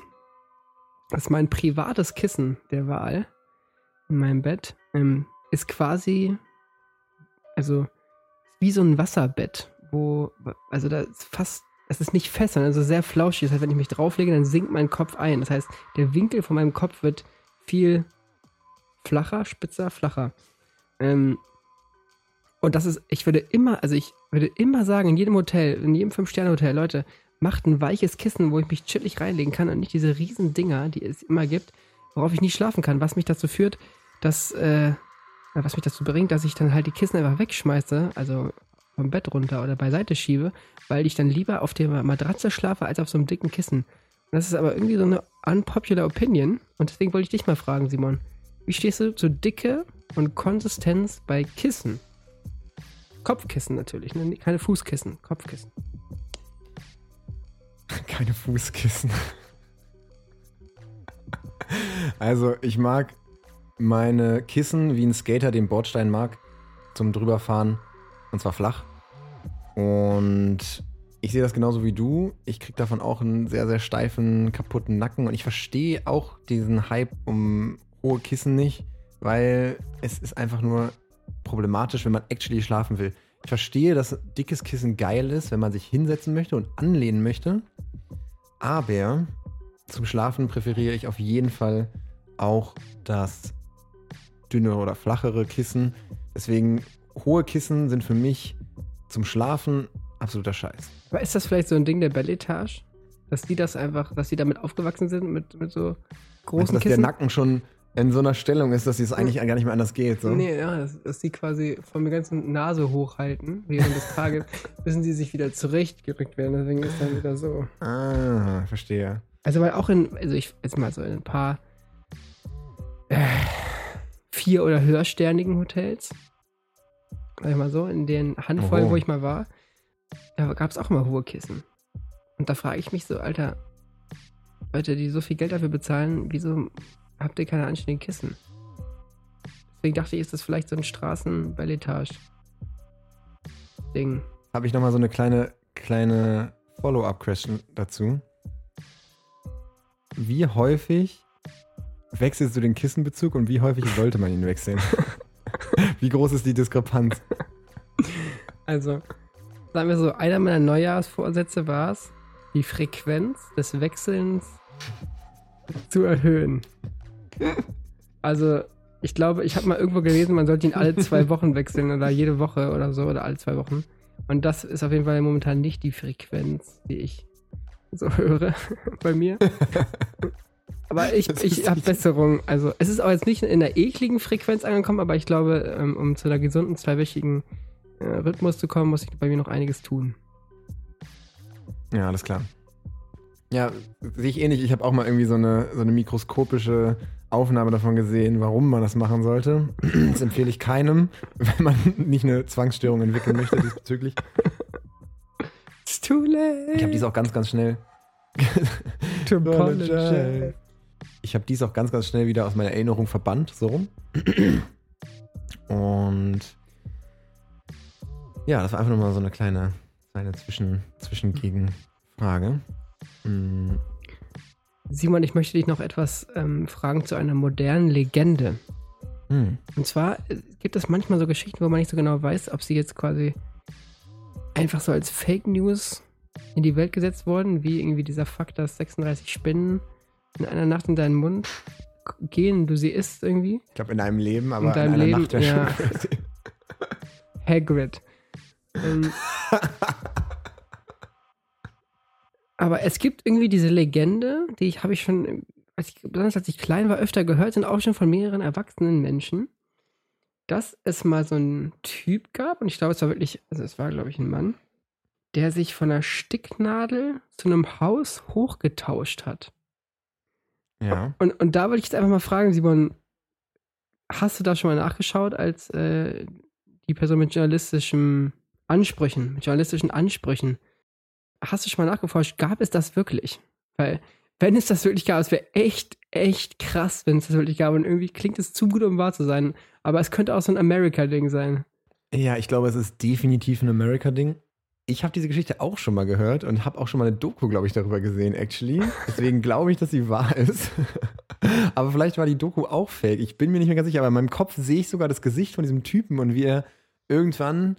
dass mein privates Kissen der Wahl in meinem Bett ähm, ist quasi, also wie so ein Wasserbett, wo, also da ist fast, es ist nicht fest, sondern also sehr flauschig. Das heißt, wenn ich mich drauflege, dann sinkt mein Kopf ein. Das heißt, der Winkel von meinem Kopf wird viel flacher, spitzer, flacher. Ähm, und das ist, ich würde immer, also ich würde immer sagen, in jedem Hotel, in jedem Fünf-Sterne-Hotel, Leute, macht ein weiches Kissen, wo ich mich chillig reinlegen kann und nicht diese riesen Dinger, die es immer gibt, worauf ich nicht schlafen kann, was mich dazu führt, dass, äh, was mich dazu bringt, dass ich dann halt die Kissen einfach wegschmeiße, also vom Bett runter oder beiseite schiebe, weil ich dann lieber auf der Matratze schlafe als auf so einem dicken Kissen. Und das ist aber irgendwie so eine unpopular Opinion und deswegen wollte ich dich mal fragen, Simon. Wie stehst du zu Dicke und Konsistenz bei Kissen? Kopfkissen natürlich, ne? keine Fußkissen, Kopfkissen. Keine Fußkissen. Also, ich mag meine Kissen wie ein Skater den Bordstein mag zum drüberfahren und zwar flach. Und ich sehe das genauso wie du. Ich kriege davon auch einen sehr, sehr steifen, kaputten Nacken und ich verstehe auch diesen Hype um hohe Kissen nicht, weil es ist einfach nur problematisch, wenn man actually schlafen will. Ich verstehe, dass dickes Kissen geil ist, wenn man sich hinsetzen möchte und anlehnen möchte. Aber zum Schlafen präferiere ich auf jeden Fall auch das dünne oder flachere Kissen. Deswegen hohe Kissen sind für mich zum Schlafen absoluter Scheiß. Aber ist das vielleicht so ein Ding der Belletage? Dass die das einfach, dass die damit aufgewachsen sind, mit, mit so großen also, dass Kissen? der Nacken schon in so einer Stellung ist, dass es eigentlich gar nicht mehr anders geht. So. Nee, ja, dass, dass die quasi von der ganzen Nase hochhalten während des Tages, müssen sie sich wieder zurechtgerückt werden. Deswegen ist dann wieder so. Ah, verstehe. Also, weil auch in, also ich jetzt mal so in ein paar äh, vier- oder höhersternigen Hotels, sag ich mal so, in den Handvollen, Oho. wo ich mal war, da gab es auch immer hohe Kissen. Und da frage ich mich so, Alter, Leute, die so viel Geld dafür bezahlen, wieso habt ihr keine anständigen Kissen? Deswegen dachte ich, ist das vielleicht so ein Straßen-Belletage-Ding. Habe ich nochmal so eine kleine, kleine Follow-up-Question dazu. Wie häufig wechselst du den Kissenbezug und wie häufig sollte man ihn wechseln? wie groß ist die Diskrepanz? Also, sagen wir so, einer meiner Neujahrsvorsätze war es, die Frequenz des Wechselns zu erhöhen. Also, ich glaube, ich habe mal irgendwo gelesen, man sollte ihn alle zwei Wochen wechseln oder jede Woche oder so oder alle zwei Wochen. Und das ist auf jeden Fall momentan nicht die Frequenz, die ich so höre bei mir. Aber ich, ich habe Besserung. Also, es ist auch jetzt nicht in der ekligen Frequenz angekommen, aber ich glaube, ähm, um zu einer gesunden, zweiwöchigen äh, Rhythmus zu kommen, muss ich bei mir noch einiges tun. Ja, alles klar. Ja, sehe ich ähnlich. Ich habe auch mal irgendwie so eine, so eine mikroskopische Aufnahme davon gesehen, warum man das machen sollte. Das empfehle ich keinem, wenn man nicht eine Zwangsstörung entwickeln möchte diesbezüglich. It's too late. Ich habe dies auch ganz, ganz schnell. to apologize. Ich habe dies auch ganz, ganz schnell wieder aus meiner Erinnerung verbannt, so rum. Und ja, das war einfach nochmal so eine kleine, kleine Zwischen, Zwischengegenfrage. Mm, Simon, ich möchte dich noch etwas ähm, fragen zu einer modernen Legende. hm. Und zwar äh, gibt es manchmal so Geschichten, wo man nicht so genau weiß, ob sie jetzt quasi einfach so als Fake News in die Welt gesetzt wurden, wie irgendwie dieser Fakt, dass 36 Spinnen in einer Nacht in deinen Mund gehen, du sie isst irgendwie. Ich glaube in einem Leben, aber deinem in einer Leben, Nacht ja. Hagrid. ähm, aber es gibt irgendwie diese Legende, die ich habe ich schon, als ich, besonders als ich klein war, öfter gehört und auch schon von mehreren erwachsenen Menschen, dass es mal so einen Typ gab und ich glaube, es war wirklich, also es war glaube ich ein Mann, der sich von einer Sticknadel zu einem Haus hochgetauscht hat. ja. Und, und da wollte ich jetzt einfach mal fragen, Simon, hast du da schon mal nachgeschaut, als äh, die Person mit journalistischem Ansprüchen, mit journalistischen Ansprüchen. Hast du schon mal nachgeforscht, gab es das wirklich? Weil, wenn es das wirklich gab, es wäre echt, echt krass, wenn es das wirklich gab. Und irgendwie klingt es zu gut, um wahr zu sein. Aber es könnte auch so ein America-Ding sein. Ja, ich glaube, es ist definitiv ein America-Ding. Ich habe diese Geschichte auch schon mal gehört und habe auch schon mal eine Doku, glaube ich, darüber gesehen, actually. Deswegen glaube ich, dass sie wahr ist. aber vielleicht war die Doku auch fake. Ich bin mir nicht mehr ganz sicher, aber in meinem Kopf sehe ich sogar das Gesicht von diesem Typen und wie er irgendwann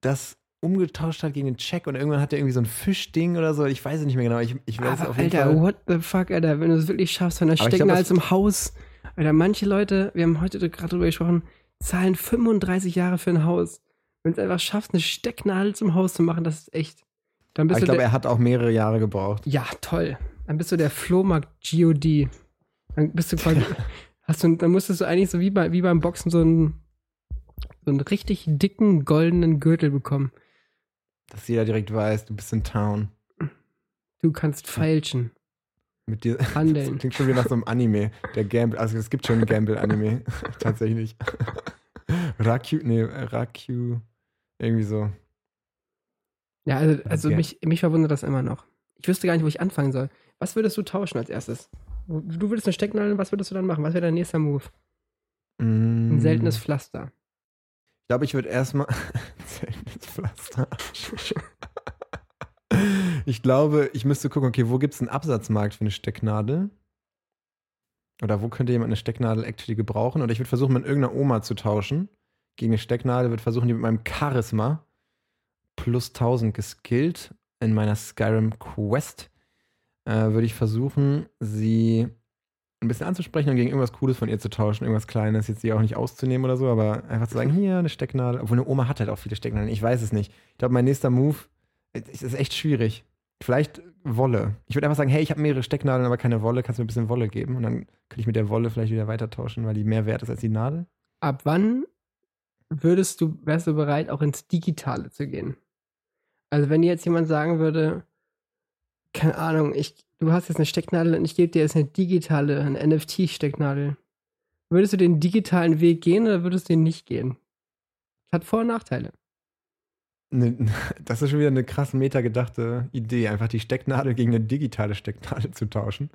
das umgetauscht hat gegen den Check und irgendwann hat er irgendwie so ein Fischding oder so. Ich weiß es nicht mehr genau. Ich, ich weiß es Aber auf jeden Alter, Fall. what the fuck, Alter, wenn du es wirklich schaffst, Aber ich glaub, Stecknadel das- zum Haus. Alter, manche Leute, wir haben heute gerade drüber gesprochen, zahlen 35 Jahre für ein Haus. Wenn du es einfach schaffst, eine Stecknadel zum Haus zu machen, das ist echt. Dann Aber bist ich du glaube, er hat auch mehrere Jahre gebraucht. Ja, toll. Dann bist du der Flohmarkt GOD. Dann bist du quasi. hast du, dann musstest du eigentlich so wie, bei, wie beim Boxen so einen, so einen richtig dicken goldenen Gürtel bekommen. Dass jeder direkt weiß, du bist in Town. Du kannst feilschen. Mit dir. Das Handeln. klingt schon wie nach so einem Anime. Der Gamble, also es gibt schon ein Gamble-Anime. Tatsächlich. Raku, nee, Raku. Irgendwie so. Ja, also, also Okay. mich, mich verwundert das immer noch. Ich wüsste gar nicht, wo ich anfangen soll. Was würdest du tauschen als erstes? Du würdest eine Stecknadel, was würdest du dann machen? Was wäre dein nächster Move? Mm, Ein seltenes Pflaster. Ich glaube, ich würde erstmal. Pflaster. ich glaube, ich müsste gucken, okay, wo gibt es einen Absatzmarkt für eine Stecknadel? Oder wo könnte jemand eine Stecknadel actually gebrauchen? Oder ich würde versuchen, mit irgendeiner Oma zu tauschen. Gegen eine Stecknadel, würde versuchen, die mit meinem Charisma plus 1000 geskillt in meiner Skyrim Quest. Äh, würde ich versuchen, sie ein bisschen anzusprechen und gegen irgendwas Cooles von ihr zu tauschen, irgendwas Kleines, jetzt sie auch nicht auszunehmen oder so, aber einfach zu sagen, hier eine Stecknadel, obwohl eine Oma hat halt auch viele Stecknadeln, ich weiß es nicht. Ich glaube, mein nächster Move ist echt schwierig. Vielleicht Wolle. Ich würde einfach sagen, hey, ich habe mehrere Stecknadeln, aber keine Wolle, kannst du mir ein bisschen Wolle geben? Und dann könnte ich mit der Wolle vielleicht wieder weitertauschen, weil die mehr wert ist als die Nadel. Ab wann würdest du, wärst du bereit, auch ins Digitale zu gehen? Also wenn dir jetzt jemand sagen würde, keine Ahnung, ich, du hast jetzt eine Stecknadel und ich gebe dir jetzt eine digitale, eine NFT-Stecknadel. Würdest du den digitalen Weg gehen oder würdest du den nicht gehen? Hat Vor- und Nachteile. Ne, das ist schon wieder eine krass metagedachte Idee, einfach die Stecknadel gegen eine digitale Stecknadel zu tauschen.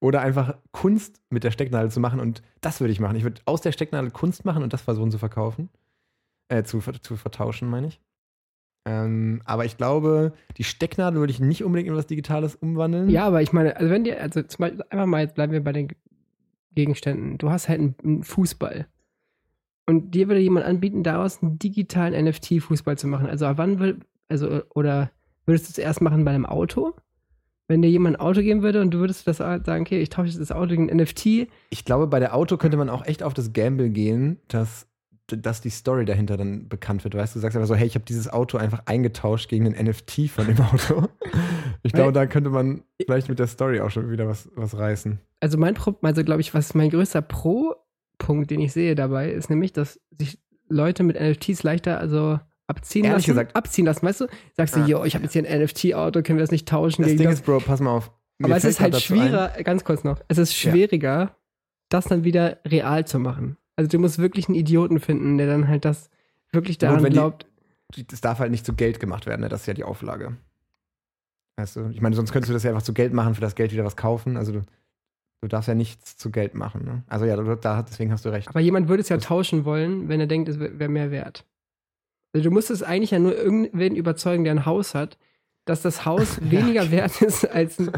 Oder einfach Kunst mit der Stecknadel zu machen und das würde ich machen. Ich würde aus der Stecknadel Kunst machen und das versuchen zu verkaufen. Äh, zu, zu vertauschen, meine ich. Ähm, aber ich glaube, die Stecknadel würde ich nicht unbedingt in was Digitales umwandeln. Ja, aber ich meine, also wenn dir, also zum Beispiel, einfach mal, jetzt bleiben wir bei den Gegenständen. Du hast halt einen, einen Fußball. Und dir würde jemand anbieten, daraus einen digitalen NFT-Fußball zu machen. Also wann will, also, oder würdest du es erst machen bei einem Auto? Wenn dir jemand ein Auto geben würde und du würdest das sagen, okay, ich tausche jetzt das Auto gegen ein NFT, Ich glaube, bei der Auto könnte man auch echt auf das Gamble gehen, dass, dass die Story dahinter dann bekannt wird. Weißt du, du sagst einfach so, hey, ich habe dieses Auto einfach eingetauscht gegen ein NFT von dem Auto. Ich glaube, da könnte man vielleicht mit der Story auch schon wieder was, was reißen. also mein Pro, also glaube ich, was mein größter Pro-Punkt, den ich sehe dabei, ist nämlich, dass sich Leute mit NFTs leichter also abziehen Ehrlich lassen. gesagt- abziehen lassen, weißt du? Sagst du, Ah. yo, ich habe jetzt hier ein NFT-Auto, können wir das nicht tauschen Das Ding das? ist, Bro, pass mal auf. Mir Aber es ist halt schwieriger, ganz kurz noch, es ist Ja. schwieriger, das dann wieder real zu machen. Also du musst wirklich einen Idioten finden, der dann halt das wirklich daran wenn die- glaubt. Das darf halt nicht zu Geld gemacht werden, ne? das ist ja die Auflage. Weißt du, ich meine, sonst könntest du das ja einfach zu Geld machen, für das Geld wieder was kaufen. Also du, du darfst ja nichts zu Geld machen. Ne? Also ja, da, deswegen hast du recht. Aber jemand würde es ja Das- tauschen wollen, wenn er denkt, es wäre mehr wert. Also du musstest eigentlich ja nur irgendwen überzeugen, der ein Haus hat, dass das Haus weniger wert ist als ein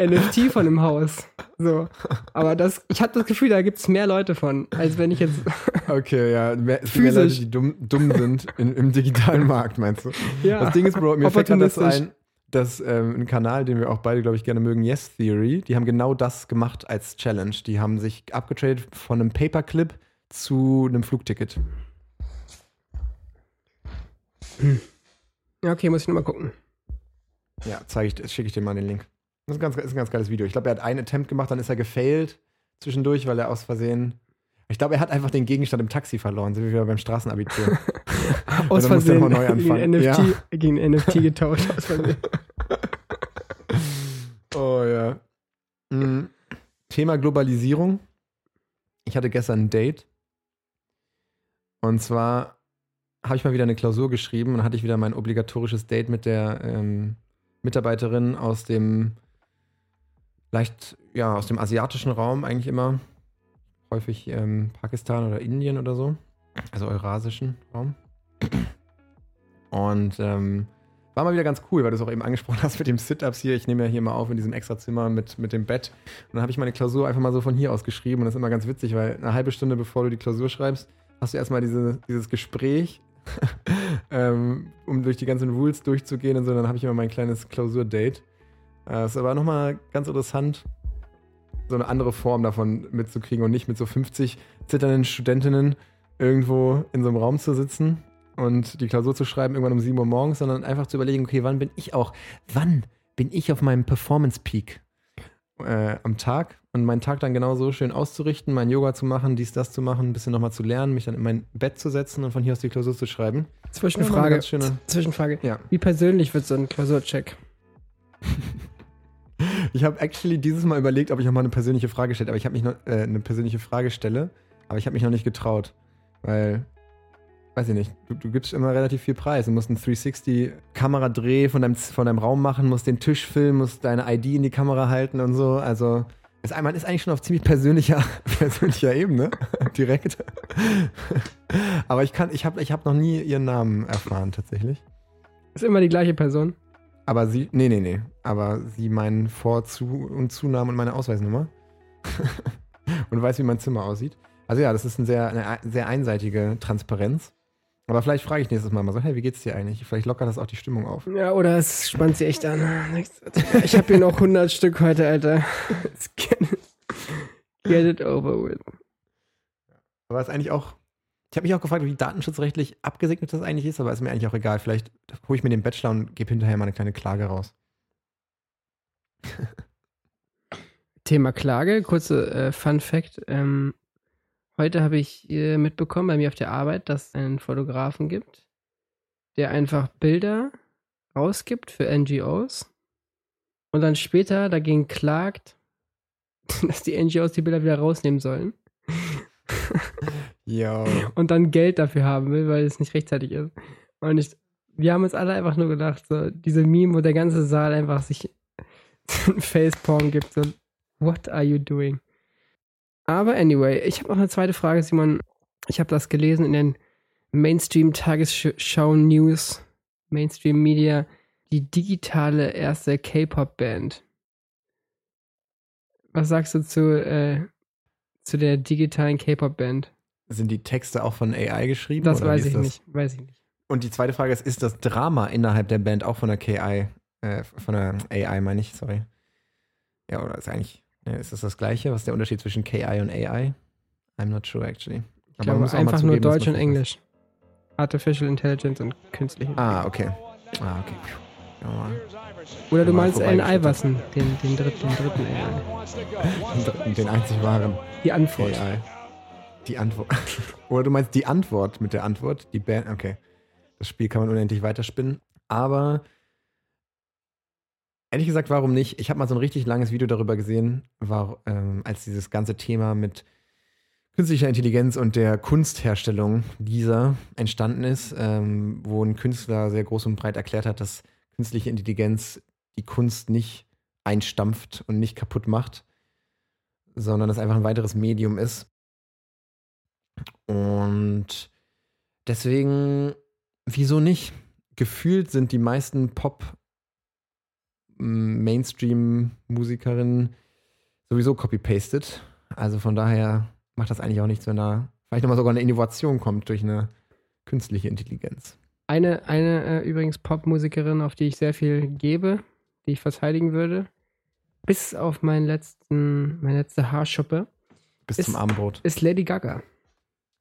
NFT von einem Haus. So. Aber das, ich habe das Gefühl, da gibt es mehr Leute von, als wenn ich jetzt. Okay, ja, mehr, gibt mehr Physisch. Leute, die dumm, dumm sind in, im digitalen Markt, meinst du? ja. Das Ding ist, Bro, mir fällt das ein, dass ähm, ein Kanal, den wir auch beide, glaube ich, gerne mögen, Yes Theory, die haben genau das gemacht als Challenge. Die haben sich abgetradet von einem Paperclip zu einem Flugticket. Ja, okay, muss ich nochmal gucken. Ja, zeige ich, schicke ich dir mal den Link. Das ist ein ganz, ist ein ganz geiles Video. Ich glaube, er hat einen Attempt gemacht, dann ist er gefailt zwischendurch, weil er aus Versehen. Ich glaube, er hat einfach den Gegenstand im Taxi verloren. Sind wir wieder beim Straßenabitur. Aus Versehen nochmal neu gegen anfangen. NFT, gegen NFT getauscht. Aus Versehen. Oh ja. Mhm. Thema Globalisierung. Ich hatte gestern ein Date. Und zwar habe ich mal wieder eine Klausur geschrieben und hatte ich wieder mein obligatorisches Date mit der ähm, Mitarbeiterin aus dem leicht, ja, aus dem asiatischen Raum eigentlich immer. Häufig ähm, Pakistan oder Indien oder so. Also eurasischen Raum. Und ähm, war mal wieder ganz cool, weil du es auch eben angesprochen hast mit dem Sit-Ups hier. Ich nehme ja hier mal auf in diesem Extrazimmer mit, mit dem Bett. Und dann habe ich meine Klausur einfach mal so von hier aus geschrieben. Und das ist immer ganz witzig, weil eine halbe Stunde bevor du die Klausur schreibst, hast du erstmal diese, dieses Gespräch, ähm, um durch die ganzen Rules durchzugehen und so. Dann habe ich immer mein kleines Klausur-Date. Äh, ist aber nochmal ganz interessant, so eine andere Form davon mitzukriegen und nicht mit so 50 zitternden Studentinnen irgendwo in so einem Raum zu sitzen und die Klausur zu schreiben, irgendwann um 7 Uhr morgens, sondern einfach zu überlegen, okay, wann bin ich auch, wann bin ich auf meinem Performance-Peak äh, am Tag und meinen Tag dann genau so schön auszurichten, mein Yoga zu machen, dies, das zu machen, ein bisschen nochmal zu lernen, mich dann in mein Bett zu setzen und von hier aus die Klausur zu schreiben. Zwischenfrage. Schöne- Zwischenfrage. Ja. Wie persönlich wird so ein Klausurcheck? Ich habe actually dieses Mal überlegt, ob ich noch mal eine persönliche Frage stelle, aber ich habe mich noch äh, eine persönliche Frage stelle, aber ich habe mich noch nicht getraut, weil weiß ich nicht, du, du gibst immer relativ viel Preis. Du musst einen 360 Kameradreh von deinem von deinem Raum machen, musst den Tisch filmen, musst deine ID in die Kamera halten und so, also ist, man ist eigentlich schon auf ziemlich persönlicher, persönlicher Ebene, direkt. Aber ich kann, ich habe ich hab noch nie ihren Namen erfahren, tatsächlich. Ist immer die gleiche Person. Aber sie, nee, nee, nee. Aber sie meinen Vor-, Zu- und Zunamen und meine Ausweisnummer. und weiß, wie mein Zimmer aussieht. Also ja, das ist ein sehr, eine sehr einseitige Transparenz. Aber vielleicht frage ich nächstes Mal mal so, hey, wie geht's dir eigentlich? Vielleicht lockert das auch die Stimmung auf. Ja, oder es spannt sie echt an. Ich habe hier noch 100 Stück heute, Alter. Get it, over with. Aber es ist eigentlich auch, ich habe mich auch gefragt, wie datenschutzrechtlich abgesegnet das eigentlich ist, aber ist mir eigentlich auch egal. Vielleicht hole ich mir den Bachelor und gebe hinterher mal eine kleine Klage raus. Thema Klage, kurze äh, Fun Fact. Ähm, heute habe ich äh, mitbekommen bei mir auf der Arbeit, dass es einen Fotografen gibt, der einfach Bilder rausgibt für NGOs und dann später dagegen klagt, dass die NGOs die Bilder wieder rausnehmen sollen Yo. und dann Geld dafür haben will, weil es nicht rechtzeitig ist. Und ich, wir haben uns alle einfach nur gedacht, so diese Meme, wo der ganze Saal einfach sich so ein Facepalm gibt, so what are you doing? Aber anyway, ich habe noch eine zweite Frage, Simon. Ich habe das gelesen in den Mainstream-Tagesschau News, Mainstream Media, die digitale erste K-Pop-Band. Was sagst du zu, äh, zu der digitalen K-Pop-Band? Sind die Texte auch von AI geschrieben? Das weiß ich das? nicht. Weiß ich nicht. Und die zweite Frage ist, ist das Drama innerhalb der Band auch von der KI, äh, von der AI meine ich, sorry. Ja, oder ist eigentlich, ja, ist das das gleiche? Was ist der Unterschied zwischen KI und AI? I'm not sure actually. Ich glaube einfach nur Deutsch und Englisch. Artificial Intelligence und künstliche Ah, okay. Ah, okay. Ja. Oder du meinst Allen. Iverson, den, den dritten, den dritten AI. Den dritten, den einzig wahren Die Antwort. AI. Die Antwort. Oder du meinst die Antwort mit der Antwort? Die Band, okay. Das Spiel kann man unendlich weiterspinnen. Aber ehrlich gesagt, warum nicht? Ich habe mal so ein richtig langes Video darüber gesehen, war, ähm, als dieses ganze Thema mit künstlicher Intelligenz und der Kunstherstellung dieser entstanden ist, ähm, wo ein Künstler sehr groß und breit erklärt hat, dass künstliche Intelligenz die Kunst nicht einstampft und nicht kaputt macht, sondern es einfach ein weiteres Medium ist. Und deswegen, wieso nicht? Gefühlt sind die meisten Pop- Mainstream-Musikerinnen sowieso copy-pasted. Also von daher macht das eigentlich auch nichts, wenn da vielleicht nochmal sogar eine Innovation kommt durch eine künstliche Intelligenz. Eine, eine äh, übrigens Popmusikerin, auf die ich sehr viel gebe, die ich verteidigen würde. Bis auf meinen letzten, meine letzte Haarschuppe, Bis Ist- zum Abendbrot. ist Lady Gaga.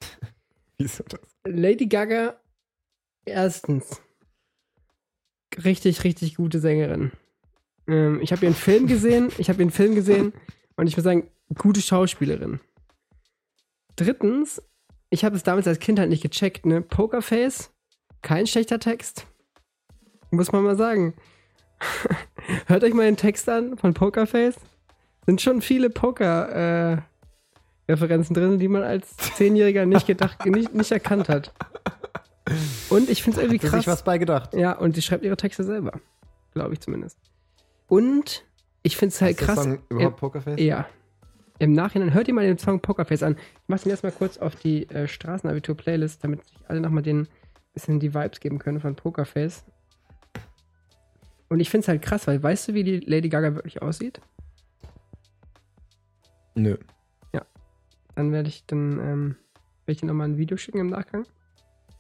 Wieso das? Lady Gaga, erstens, richtig, richtig gute Sängerin. Ähm, ich habe ihren Film gesehen, ich habe ihren Film gesehen und ich muss sagen, gute Schauspielerin. Drittens, ich habe es damals als Kind halt nicht gecheckt, ne? Pokerface, kein schlechter Text. Muss man mal sagen. Hört euch mal den Text an von Pokerface. Sind schon viele Poker, äh, Referenzen drin, die man als Zehnjähriger nicht gedacht, nicht, nicht erkannt hat. Und ich finde es irgendwie Hat krass. sich was bei gedacht. Ja, und sie schreibt ihre Texte selber. Glaube ich zumindest. Und ich finde es halt krass. Song überhaupt Pokerface? Ja. Im Nachhinein hört ihr mal den Song Pokerface an. Ich mache den erstmal kurz auf die äh, Straßenabitur-Playlist, damit sich alle nochmal den bisschen die Vibes geben können von Pokerface. Und ich finde es halt krass, weil weißt du, wie die Lady Gaga wirklich aussieht? Nö. Dann werde ich dann, ähm, werde ich dir nochmal ein Video schicken im Nachgang.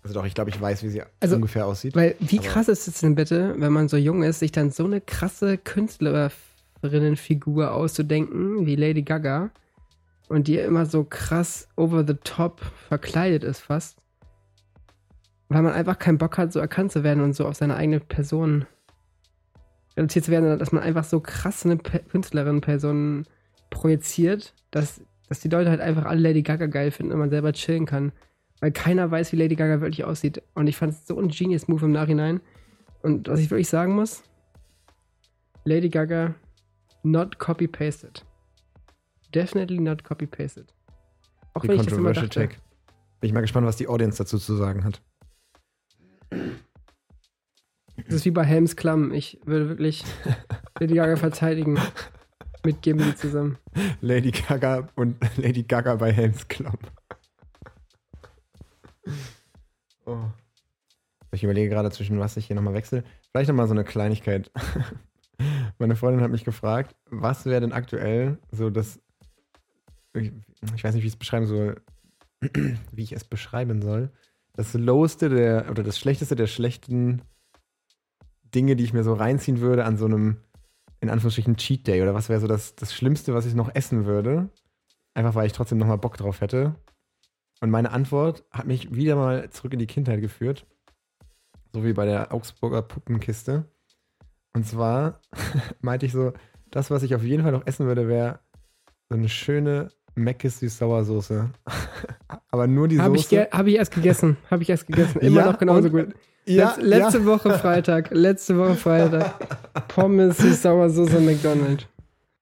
Also doch, ich glaube, ich weiß, wie sie Also, ungefähr aussieht. Weil wie Aber- krass ist es denn bitte, wenn man so jung ist, sich dann so eine krasse Künstlerinnenfigur auszudenken, wie Lady Gaga, und die immer so krass over the top verkleidet ist fast, weil man einfach keinen Bock hat, so erkannt zu werden und so auf seine eigene Person reduziert zu werden, dass man einfach so krass eine Pe- Künstlerin-Person projiziert, dass, dass die Leute halt einfach alle Lady Gaga geil finden und man selber chillen kann. Weil keiner weiß, wie Lady Gaga wirklich aussieht. Und ich fand es so ein genius Move im Nachhinein. Und was ich wirklich sagen muss, Lady Gaga, not copy-pasted. Definitely not copy-pasted. Auch Die wenn ich das immer dachte. Check. Bin ich mal gespannt, was die Audience dazu zu sagen hat. Das ist wie bei Helms Klamm. Ich würde wirklich Lady Gaga verteidigen. Mit Gimli zusammen. Lady Gaga und Lady Gaga bei Helms Klamm. Oh. Ich überlege gerade, zwischen was ich hier nochmal wechsle. Vielleicht nochmal so eine Kleinigkeit. Meine Freundin hat mich gefragt, was wäre denn aktuell so das. Ich, ich weiß nicht, wie ich es beschreiben soll. wie ich es beschreiben soll. Das loweste der, oder das schlechteste der schlechten Dinge, die ich mir so reinziehen würde an so einem, in Anführungsstrichen, Cheat Day. Oder was wäre so das, das Schlimmste, was ich noch essen würde? Einfach weil ich trotzdem nochmal Bock drauf hätte. Und meine Antwort hat mich wieder mal zurück in die Kindheit geführt. So wie bei der Augsburger Puppenkiste. Und zwar meinte ich so, das, was ich auf jeden Fall noch essen würde, wäre so eine schöne Meckes Süß-Sauersoße. Aber nur die Habe ich, Soße. ge- hab ich erst gegessen. Habe ich erst gegessen. Immer Ja, noch genauso und- gut. ja, Letz, letzte Woche Freitag. Letzte Woche Freitag. Pommes, Süß-Sauersoße, McDonald's.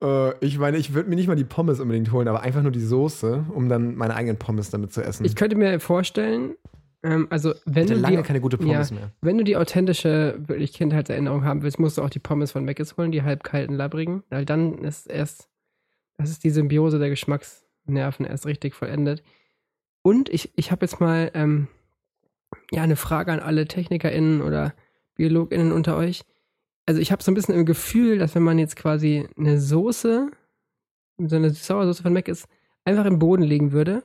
Ja. Äh, ich meine, ich würde mir nicht mal die Pommes unbedingt holen, aber einfach nur die Soße, um dann meine eigenen Pommes damit zu essen. Ich könnte mir vorstellen, ähm, also wenn du, lange die, keine gute Pommes mehr. wenn du die authentische wirklich Kindheitserinnerung haben willst, musst du auch die Pommes von Mc's holen, die halbkalten, labbrigen. Weil dann ist erst, das ist die Symbiose der Geschmacksnerven erst richtig vollendet. Und ich, ich habe jetzt mal ähm, ja eine Frage an alle TechnikerInnen oder BiologInnen unter euch. Also ich habe so ein bisschen im Gefühl, dass wenn man jetzt quasi eine Soße, so eine Sauersoße von Mac ist, einfach im Boden legen würde,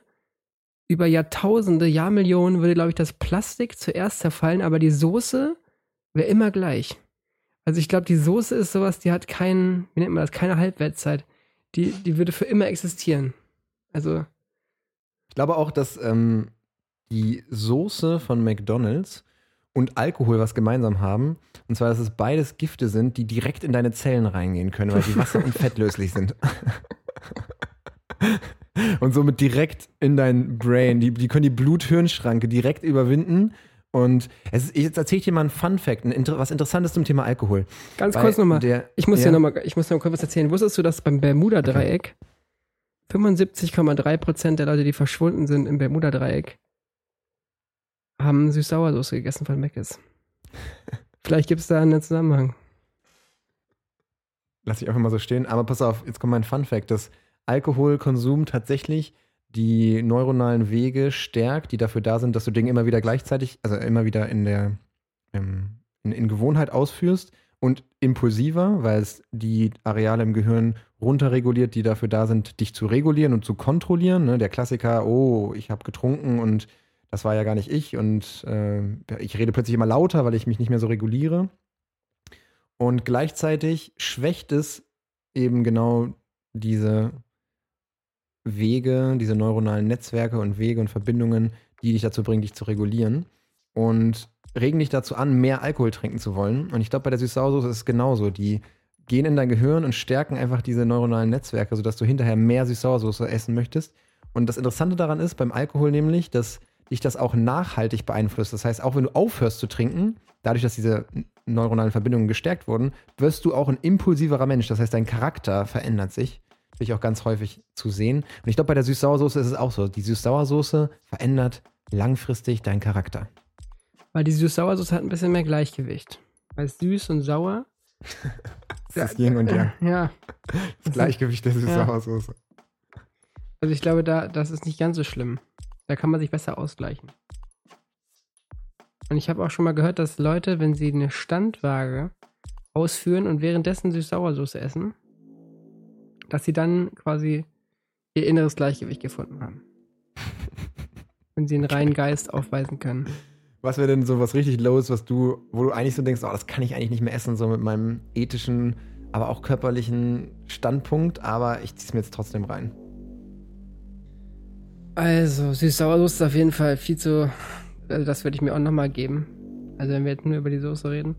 über Jahrtausende, Jahrmillionen würde, glaube ich, das Plastik zuerst zerfallen, aber die Soße wäre immer gleich. Also ich glaube, die Soße ist sowas, die hat keinen, wie nennt man das, keine Halbwertszeit. Die, die würde für immer existieren. Also, Ich glaube auch, dass ähm, die Soße von McDonald's und Alkohol was gemeinsam haben. Und zwar, dass es beides Gifte sind, die direkt in deine Zellen reingehen können, weil die wasser- und fettlöslich sind. und somit direkt in dein Brain. Die, die können die Blut-Hirn-Schranke direkt überwinden. Und es ist, jetzt erzähle ich dir mal einen Fun-Fact, ein, Inter- was Interessantes zum Thema Alkohol. ganz kurz nochmal. Ich muss ja. dir nochmal, ich muss noch mal kurz was erzählen. Wusstest du, dass beim Bermuda-Dreieck 75,3% der Leute, die verschwunden sind im Bermuda-Dreieck, haben Süß-Sauersoße gegessen von Mc's? Vielleicht gibt es da einen Zusammenhang. Lass ich einfach mal so stehen. Aber pass auf, jetzt kommt mein Fun Fact, dass Alkoholkonsum tatsächlich die neuronalen Wege stärkt, die dafür da sind, dass du Dinge immer wieder gleichzeitig, also immer wieder in der ähm, in, in Gewohnheit ausführst und impulsiver, weil es die Areale im Gehirn runterreguliert, die dafür da sind, dich zu regulieren und zu kontrollieren. Ne? Der Klassiker, oh, ich habe getrunken und das war ja gar nicht ich und äh, ich rede plötzlich immer lauter, weil ich mich nicht mehr so reguliere. Und gleichzeitig schwächt es eben genau diese Wege, diese neuronalen Netzwerke und Wege und Verbindungen, die dich dazu bringen, dich zu regulieren. Und regen dich dazu an, mehr Alkohol trinken zu wollen. Und ich glaube, bei der Süß-Sauersoße ist es genauso. Die gehen in dein Gehirn und stärken einfach diese neuronalen Netzwerke, sodass du hinterher mehr Süß-Sauersoße essen möchtest. Und das Interessante daran ist, beim Alkohol nämlich, dass dich das auch nachhaltig beeinflusst. Das heißt, auch wenn du aufhörst zu trinken, dadurch, dass diese neuronalen Verbindungen gestärkt wurden, wirst du auch ein impulsiverer Mensch. Das heißt, dein Charakter verändert sich. Natürlich auch ganz häufig zu sehen. Und ich glaube, bei der Süß-Sauersoße ist es auch so. Die Süß-Sauersoße verändert langfristig deinen Charakter. Weil die Süß-Sauersoße hat ein bisschen mehr Gleichgewicht. Weil süß und sauer. Das ist Yin und Yang. Ja. Das Gleichgewicht der Süß-Sauersoße. Also ich glaube, da, das ist nicht ganz so schlimm. Da kann man sich besser ausgleichen. Und ich habe auch schon mal gehört, dass Leute, wenn sie eine Standwaage ausführen und währenddessen Süß-Sauersoße essen, dass sie dann quasi ihr inneres Gleichgewicht gefunden haben. wenn sie einen reinen Geist aufweisen können. Was wäre denn so was richtig Lowes, was du, wo du eigentlich so denkst, oh, das kann ich eigentlich nicht mehr essen, so mit meinem ethischen, aber auch körperlichen Standpunkt, aber ich zieh's mir jetzt trotzdem rein. Also, Süß-Sauersoße ist auf jeden Fall viel zu. Also, das würde ich mir auch nochmal geben. Also, wenn wir jetzt nur über die Soße reden.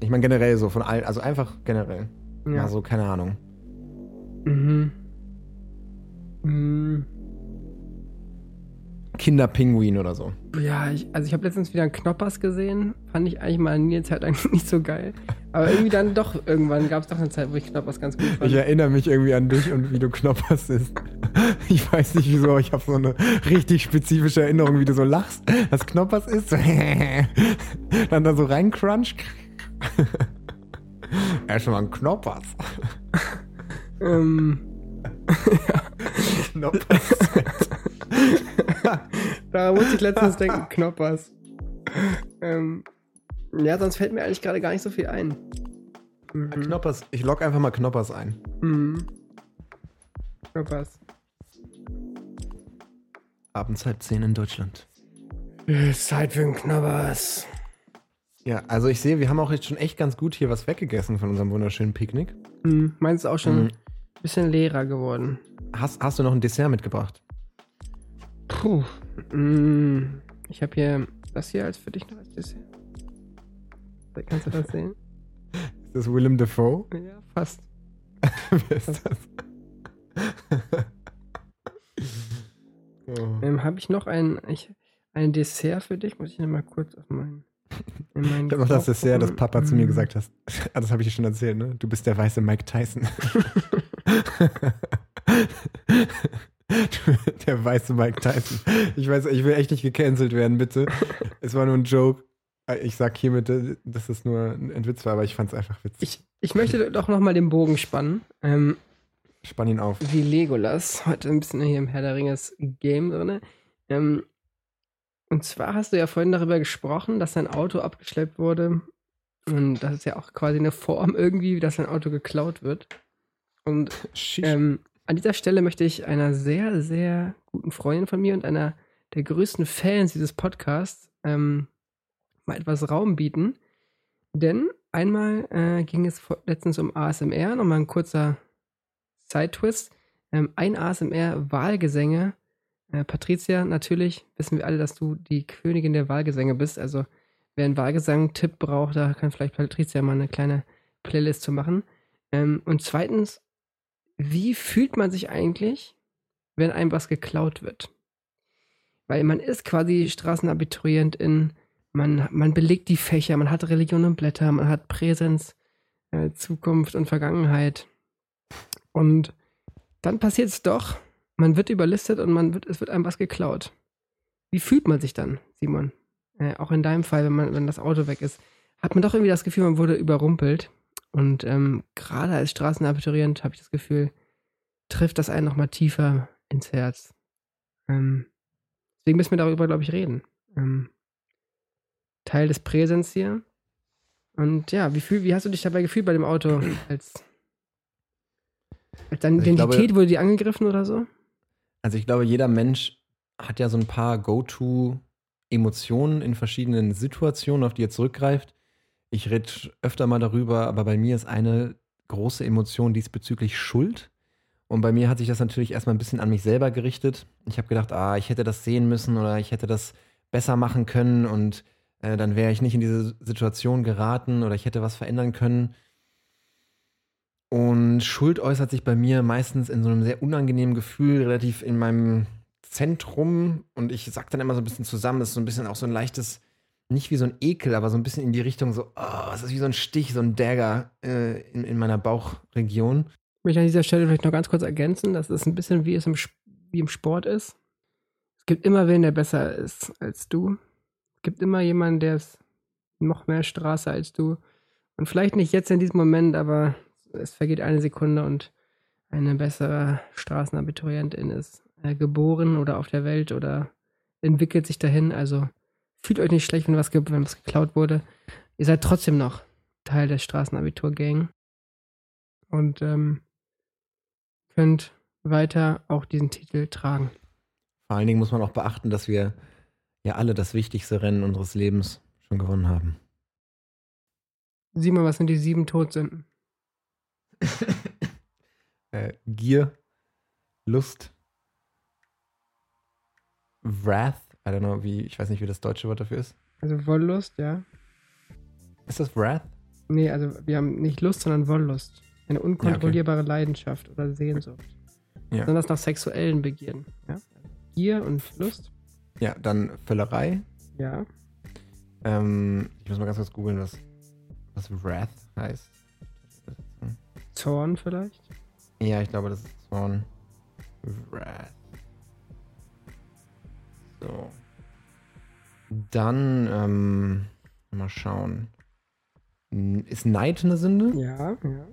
Ich meine generell so von allen, also einfach generell. Ja. Mal so, keine Ahnung. Mhm. Mhm. Kinderpinguin oder so. Ja, ich, also ich habe letztens wieder einen Knoppers gesehen. Fand ich eigentlich mal eine Zeit lang nicht so geil. Aber irgendwie dann doch, irgendwann gab es doch eine Zeit, wo ich Knoppers ganz gut fand. Ich erinnere mich irgendwie an dich und wie du Knoppers isst. Ich weiß nicht wieso, aber ich habe so eine richtig spezifische Erinnerung, wie du so lachst, dass Knoppers isst. Dann da so reincrunch. Erstmal ein Knoppers. ähm, Knoppers. da musste ich letztens denken, Knoppers. Ähm, ja, sonst fällt mir eigentlich gerade gar nicht so viel ein. Mhm. Knoppers. Ich log einfach mal Knoppers ein. Mhm. Knoppers. Abends halb zehn in Deutschland. Ist Zeit für einen Knoppers. Ja, also ich sehe, wir haben auch jetzt schon echt ganz gut hier was weggegessen von unserem wunderschönen Picknick. Mhm. Meins ist auch schon Mhm. ein bisschen leerer geworden. Hast, hast du noch ein Dessert mitgebracht? Puh. Mm, Ich habe hier das hier als für dich noch als Dessert. Kannst du das sehen? Ist das Willem Dafoe? Ja, fast. Wer ist das? oh. Ähm, habe ich noch ein, ich, ein Dessert für dich? Muss ich noch mal kurz auf meinen. In meinen Ich habe noch das Dessert, das. Papa zu mir Mm. gesagt hat. Ah, Das habe ich dir schon erzählt, ne? Du bist der weiße Mike Tyson. Der weiße Mike Tyson. Ich weiß, ich will echt nicht gecancelt werden, bitte. Es war nur ein Joke. Ich sag hiermit, dass es nur ein Witz war, aber ich fand es einfach witzig. Ich, ich möchte doch noch mal den Bogen spannen. Ähm, Spann ihn auf. wie Legolas. Heute ein bisschen hier im Herr der Ringes Game drin. Ähm, und zwar hast du ja vorhin darüber gesprochen, dass dein Auto abgeschleppt wurde. Und das ist ja auch quasi eine Form irgendwie, dass dein Auto geklaut wird. Und ähm, an dieser Stelle möchte ich einer sehr, sehr guten Freundin von mir und einer der größten Fans dieses Podcasts ähm, mal etwas Raum bieten. Denn einmal äh, ging es letztens um ASMR, nochmal ein kurzer Side-Twist. Ähm, ein ASMR-Wahlgesänge. Äh, Patricia, natürlich wissen wir alle, dass du die Königin der Wahlgesänge bist. Also wer einen Wahlgesang-Tipp braucht, da kann vielleicht Patricia mal eine kleine Playlist zu machen. Ähm, und zweitens, wie fühlt man sich eigentlich, wenn einem was geklaut wird? Weil man ist quasi Straßenabiturientin, man, man belegt die Fächer, man hat Religion und Blätter, man hat Präsenz, äh, Zukunft und Vergangenheit. Und dann passiert es doch, man wird überlistet und man wird, es wird einem was geklaut. Wie fühlt man sich dann, Simon? Äh, auch in deinem Fall, wenn, man, wenn das Auto weg ist, hat man doch irgendwie das Gefühl, man wurde überrumpelt. Und ähm, gerade als Straßenabiturient habe ich das Gefühl, trifft das einen nochmal tiefer ins Herz. Ähm, deswegen müssen wir darüber, glaube ich, reden. Ähm, Teil des Präsens hier. Und ja, wie, fühl, wie hast du dich dabei gefühlt bei dem Auto? Als, als deine Also ich glaube- Identität wurde die angegriffen oder so? Also ich glaube, jeder Mensch hat ja so ein paar Go-To-Emotionen in verschiedenen Situationen, auf die er zurückgreift. Ich rede öfter mal darüber, aber bei mir ist eine große Emotion diesbezüglich Schuld. Und bei mir hat sich das natürlich erstmal ein bisschen an mich selber gerichtet. Ich habe gedacht, ah, ich hätte das sehen müssen oder ich hätte das besser machen können und äh, dann wäre ich nicht in diese Situation geraten oder ich hätte was verändern können. Und Schuld äußert sich bei mir meistens in so einem sehr unangenehmen Gefühl, relativ in meinem Zentrum. Und ich sag dann immer so ein bisschen zusammen, das ist so ein bisschen auch so ein leichtes, nicht wie so ein Ekel, aber so ein bisschen in die Richtung so, oh, es ist wie so ein Stich, so ein Dagger äh, in, in meiner Bauchregion. Ich möchte an dieser Stelle vielleicht noch ganz kurz ergänzen, dass es ein bisschen wie es im, wie im Sport ist. Es gibt immer wen, der besser ist als du. gibt immer jemanden, der ist noch mehr Straße als du. Und vielleicht nicht jetzt in diesem Moment, aber es vergeht eine Sekunde und eine bessere Straßenabiturientin ist äh, geboren oder auf der Welt oder entwickelt sich dahin. Also fühlt euch nicht schlecht, wenn was, wenn was geklaut wurde. Ihr seid trotzdem noch Teil der Straßenabitur-Gang und ähm, könnt weiter auch diesen Titel tragen. Vor allen Dingen muss man auch beachten, dass wir ja alle das wichtigste Rennen unseres Lebens schon gewonnen haben. Sieh mal, was sind die sieben Todsünden? Äh, Gier, Lust, Wrath, I don't know, wie, ich weiß nicht, wie das deutsche Wort dafür ist. Also Wollust, ja. Ist das Wrath? Nee, also wir haben nicht Lust, sondern Wollust. Eine unkontrollierbare Leidenschaft oder Sehnsucht. Ja. Besonders nach sexuellen Begierden. Ja? Gier und Lust. Ja, dann Völlerei. Ja. Ähm, ich muss mal ganz kurz googeln, was, was Wrath heißt. Zorn vielleicht. Ja, ich glaube, das ist Zorn. Wrath. So. Dann, ähm, mal schauen. Ist Neid eine Sünde? Ja, ja.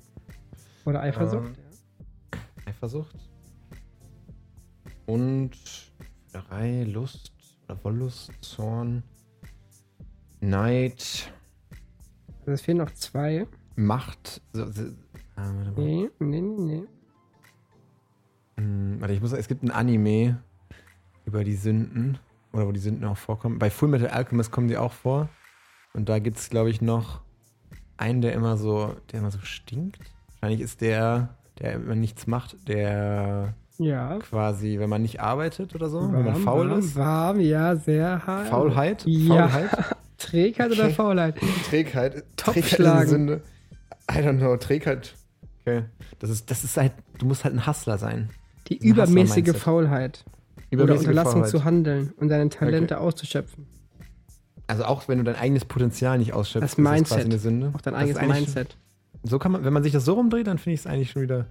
Oder Eifersucht. ja. Eifersucht. Und Völlerei, Lust oder Wollust, Zorn, Neid, Also es fehlen noch zwei. Macht. So, so, ah, warte mal. Nee, nee, nee, nee. Hm, warte, ich muss, es gibt ein Anime über die Sünden. Oder wo die Sünden auch vorkommen. Bei Full Metal Alchemist kommen die auch vor. Und da gibt es, glaube ich, noch einen, der immer so, der immer so stinkt. Wahrscheinlich ist der, der immer nichts macht, der Ja. quasi, wenn man nicht arbeitet oder so, wenn man faul warm, ist. Warm, ja, sehr hart. Faulheit? Ja. Faulheit? Trägheit oder. Faulheit? Trägheit. Eine Sünde. I don't know, Trägheit. Okay. Das ist, das ist halt, du musst halt ein Hustler sein. Die übermäßige. Faulheit. Oder Unterlassung zu handeln und seine Talente auszuschöpfen. Also auch wenn du dein eigenes Potenzial nicht ausschöpfst, Das ist das Mindset. quasi eine Sünde. Auch dein eigenes Mindset. So kann man, wenn man sich das so rumdreht, dann finde ich es eigentlich schon wieder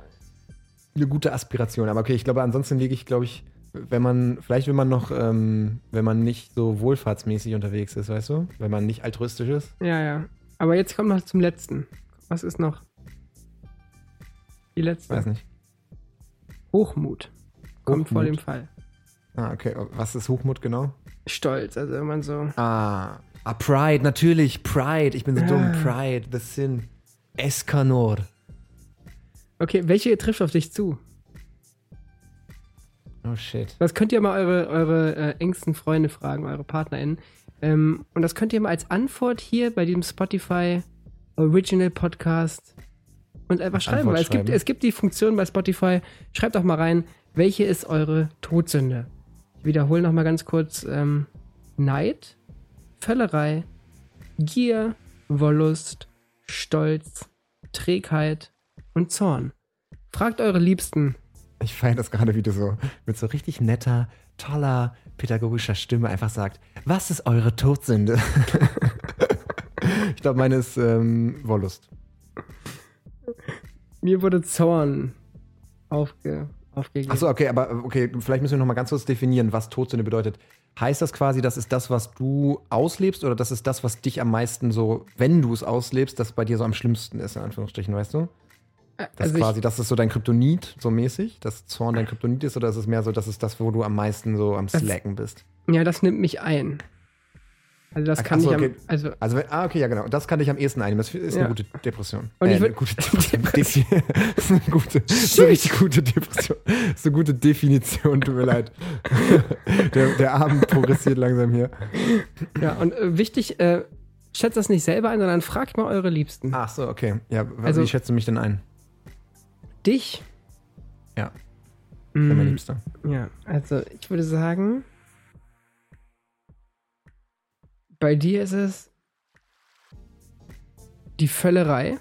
eine gute Aspiration. Aber okay, ich glaube, ansonsten liege ich, glaube ich, wenn man, vielleicht wenn man noch, ähm, wenn man nicht so wohlfahrtsmäßig unterwegs ist, weißt du? Wenn man nicht altruistisch ist. Ja, ja. Aber jetzt kommt noch zum letzten. Was ist noch? Die letzte. Weiß nicht. Hochmut. Kommt vor Hochmut. dem Fall. Ah, okay. Was ist Hochmut genau? Stolz, also wenn man so. Ah. Ah, Pride, natürlich. Pride. Ich bin so Ah. dumm. Pride, the sin. Escanor. Okay, welche trifft auf dich zu? Oh shit. Das könnt ihr mal eure, eure äh, engsten Freunde fragen, eure PartnerInnen. Ähm, und das könnt ihr mal als Antwort hier bei diesem Spotify Original Podcast und einfach schreiben. Weil es gibt, es gibt die Funktion bei Spotify. Schreibt doch mal rein, welche ist eure Todsünde? Ich wiederhole noch mal ganz kurz. Ähm, Neid, Völlerei, Gier, Wollust, Stolz, Trägheit und Zorn. Fragt eure Liebsten, Ich feiere das gerade, wie du so mit so richtig netter, toller, pädagogischer Stimme einfach sagt, was ist eure Todsünde? ich glaube, meine ist ähm, Wollust. Mir wurde Zorn aufge, aufgegeben. Achso, okay, aber okay, vielleicht müssen wir noch mal ganz kurz definieren, was Todsünde bedeutet. Heißt das quasi, das ist das, was du auslebst oder das ist das, was dich am meisten so, wenn du es auslebst, das bei dir so am schlimmsten ist, in Anführungsstrichen, weißt du? Das also quasi, das ist so dein Kryptonit, so mäßig, dass Zorn dein Kryptonit ist oder ist es mehr so, das ist das, wo du am meisten so am Slacken bist? ja, das nimmt mich ein. Also das Ach, kann so, ich am, okay. so Also, wenn- ah, okay, ja, genau. Das kann ich am ehesten einnehmen. Das ist Ja. eine gute Depression. Und ich eine würd- gute Depression. Das ist eine gute, ist eine richtig gute Depression. Das ist eine gute Definition, tut mir leid. Der, der Abend progressiert langsam hier. ja, und äh, wichtig, äh, schätzt das nicht selber ein, sondern fragt mal eure Liebsten. Ach so, okay. Ja, Also- wie schätzt du mich denn ein? Dich? Ja. Mm, mein Liebster? Ja, also ich würde sagen, bei dir ist es die Völlerei.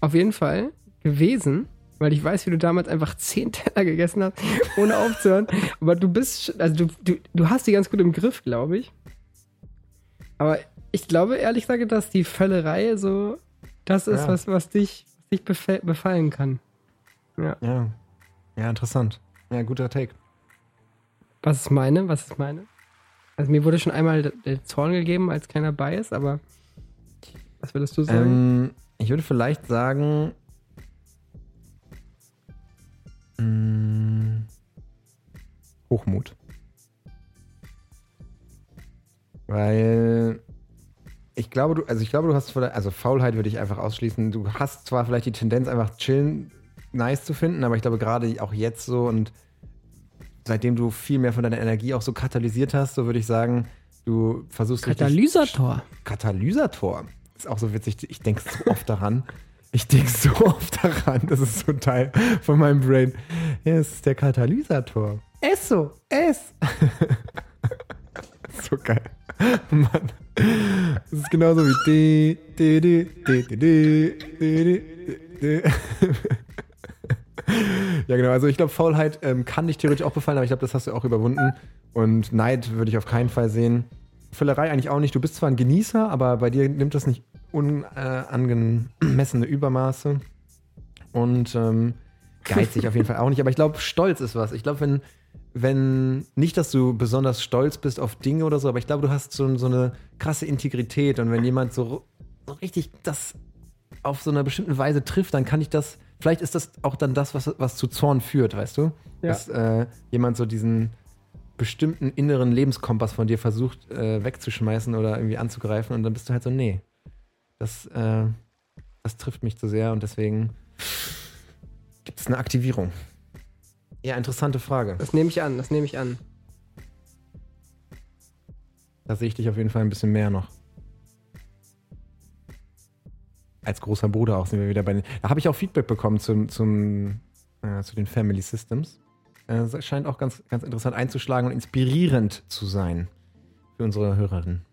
Auf jeden Fall gewesen, weil ich weiß, wie du damals einfach zehn Teller gegessen hast, ohne aufzuhören. Aber du bist, also du, du, du hast die ganz gut im Griff, glaube ich. Aber ich glaube ehrlich gesagt, dass die Völlerei so das ist, Ja. was, was dich, was dich befallen kann. Ja. Ja. Ja, interessant. Ja, guter Take. Was ist meine? Was ist meine? Also mir wurde schon einmal der- Zorn gegeben, als keiner bei ist, aber was würdest du sagen? Ähm, ich würde vielleicht sagen. mh, Hochmut. Weil ich glaube, du, also ich glaube, du hast also Faulheit würde ich einfach ausschließen. Du hast zwar vielleicht die Tendenz, einfach chillen nice zu finden, aber ich glaube gerade auch jetzt so und seitdem du viel mehr von deiner Energie auch so katalysiert hast, so würde ich sagen, du versuchst Katalysator. Katalysator. Ist auch so witzig. Ich denke so oft daran. Ich denke so oft daran. Das ist so ein Teil von meinem Brain. Ja, es ist der Katalysator. Esso. Es. so geil. Mann. Das ist genauso wie Ja, genau. Also ich glaube, Faulheit ähm, kann dich theoretisch auch befallen, aber ich glaube, das hast du auch überwunden. Und Neid würde ich auf keinen Fall sehen. Völlerei eigentlich auch nicht. Du bist zwar ein Genießer, aber bei dir nimmt das nicht unangemessene Übermaße. Und ähm, geizig auf jeden Fall auch nicht. Aber ich glaube, Stolz ist was. Ich glaube, wenn, wenn, nicht, dass du besonders stolz bist auf Dinge oder so, aber ich glaube, du hast so, so eine krasse Integrität. Und wenn jemand so, so richtig das auf so einer bestimmten Weise trifft, dann kann ich das, vielleicht ist das auch dann das, was, was zu Zorn führt, weißt du? Ja. Dass äh, jemand so diesen bestimmten inneren Lebenskompass von dir versucht äh, wegzuschmeißen oder irgendwie anzugreifen und dann bist du halt so, nee, das, äh, das trifft mich zu sehr und deswegen gibt es eine Aktivierung. Ja, interessante Frage. Das nehme ich an, das nehme ich an. Da sehe ich dich auf jeden Fall ein bisschen mehr noch. Als großer Bruder auch sind wir wieder bei den. Da habe ich auch Feedback bekommen zum, zum, äh, zu den Family Systems. Äh, Es scheint auch ganz, ganz interessant einzuschlagen und inspirierend zu sein für unsere Hörerinnen.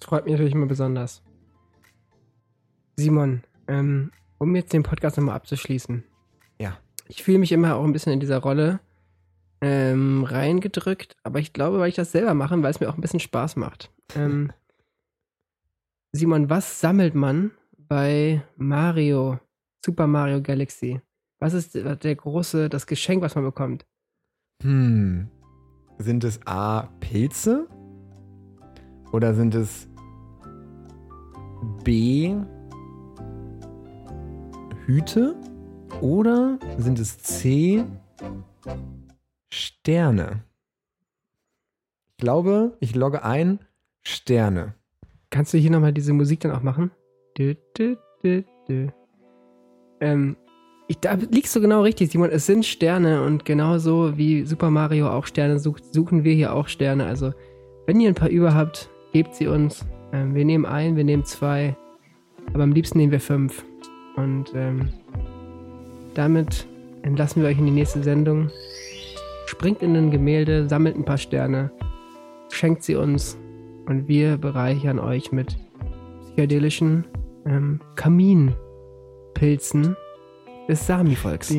Das freut mich natürlich immer besonders. Simon, ähm, um jetzt den Podcast nochmal abzuschließen. Ja. Ich fühle mich immer auch ein bisschen in dieser Rolle ähm, reingedrückt, aber ich glaube, weil ich das selber mache, weil es mir auch ein bisschen Spaß macht. Ähm, Simon, was sammelt man bei Mario, Super Mario Galaxy? Was ist der große, das Geschenk, was man bekommt? Hm. Sind es A. Pilze? Oder sind es B. Hüte? Oder sind es C. Sterne? Ich glaube, ich logge ein Sterne. Kannst du hier nochmal diese Musik dann auch machen? Dü, dü, dü, dü. Ähm, ich, da liegst du genau richtig, Simon. Es sind Sterne und genauso wie Super Mario auch Sterne sucht, suchen wir hier auch Sterne. Also, wenn ihr ein paar über habt, gebt sie uns. Ähm, wir nehmen ein, wir nehmen zwei, aber am liebsten nehmen wir fünf. Und ähm, damit entlassen wir euch in die nächste Sendung. Springt in ein Gemälde, sammelt ein paar Sterne, schenkt sie uns und wir bereichern euch mit psychedelischen ähm, Kaminpilzen des Sami-Volks.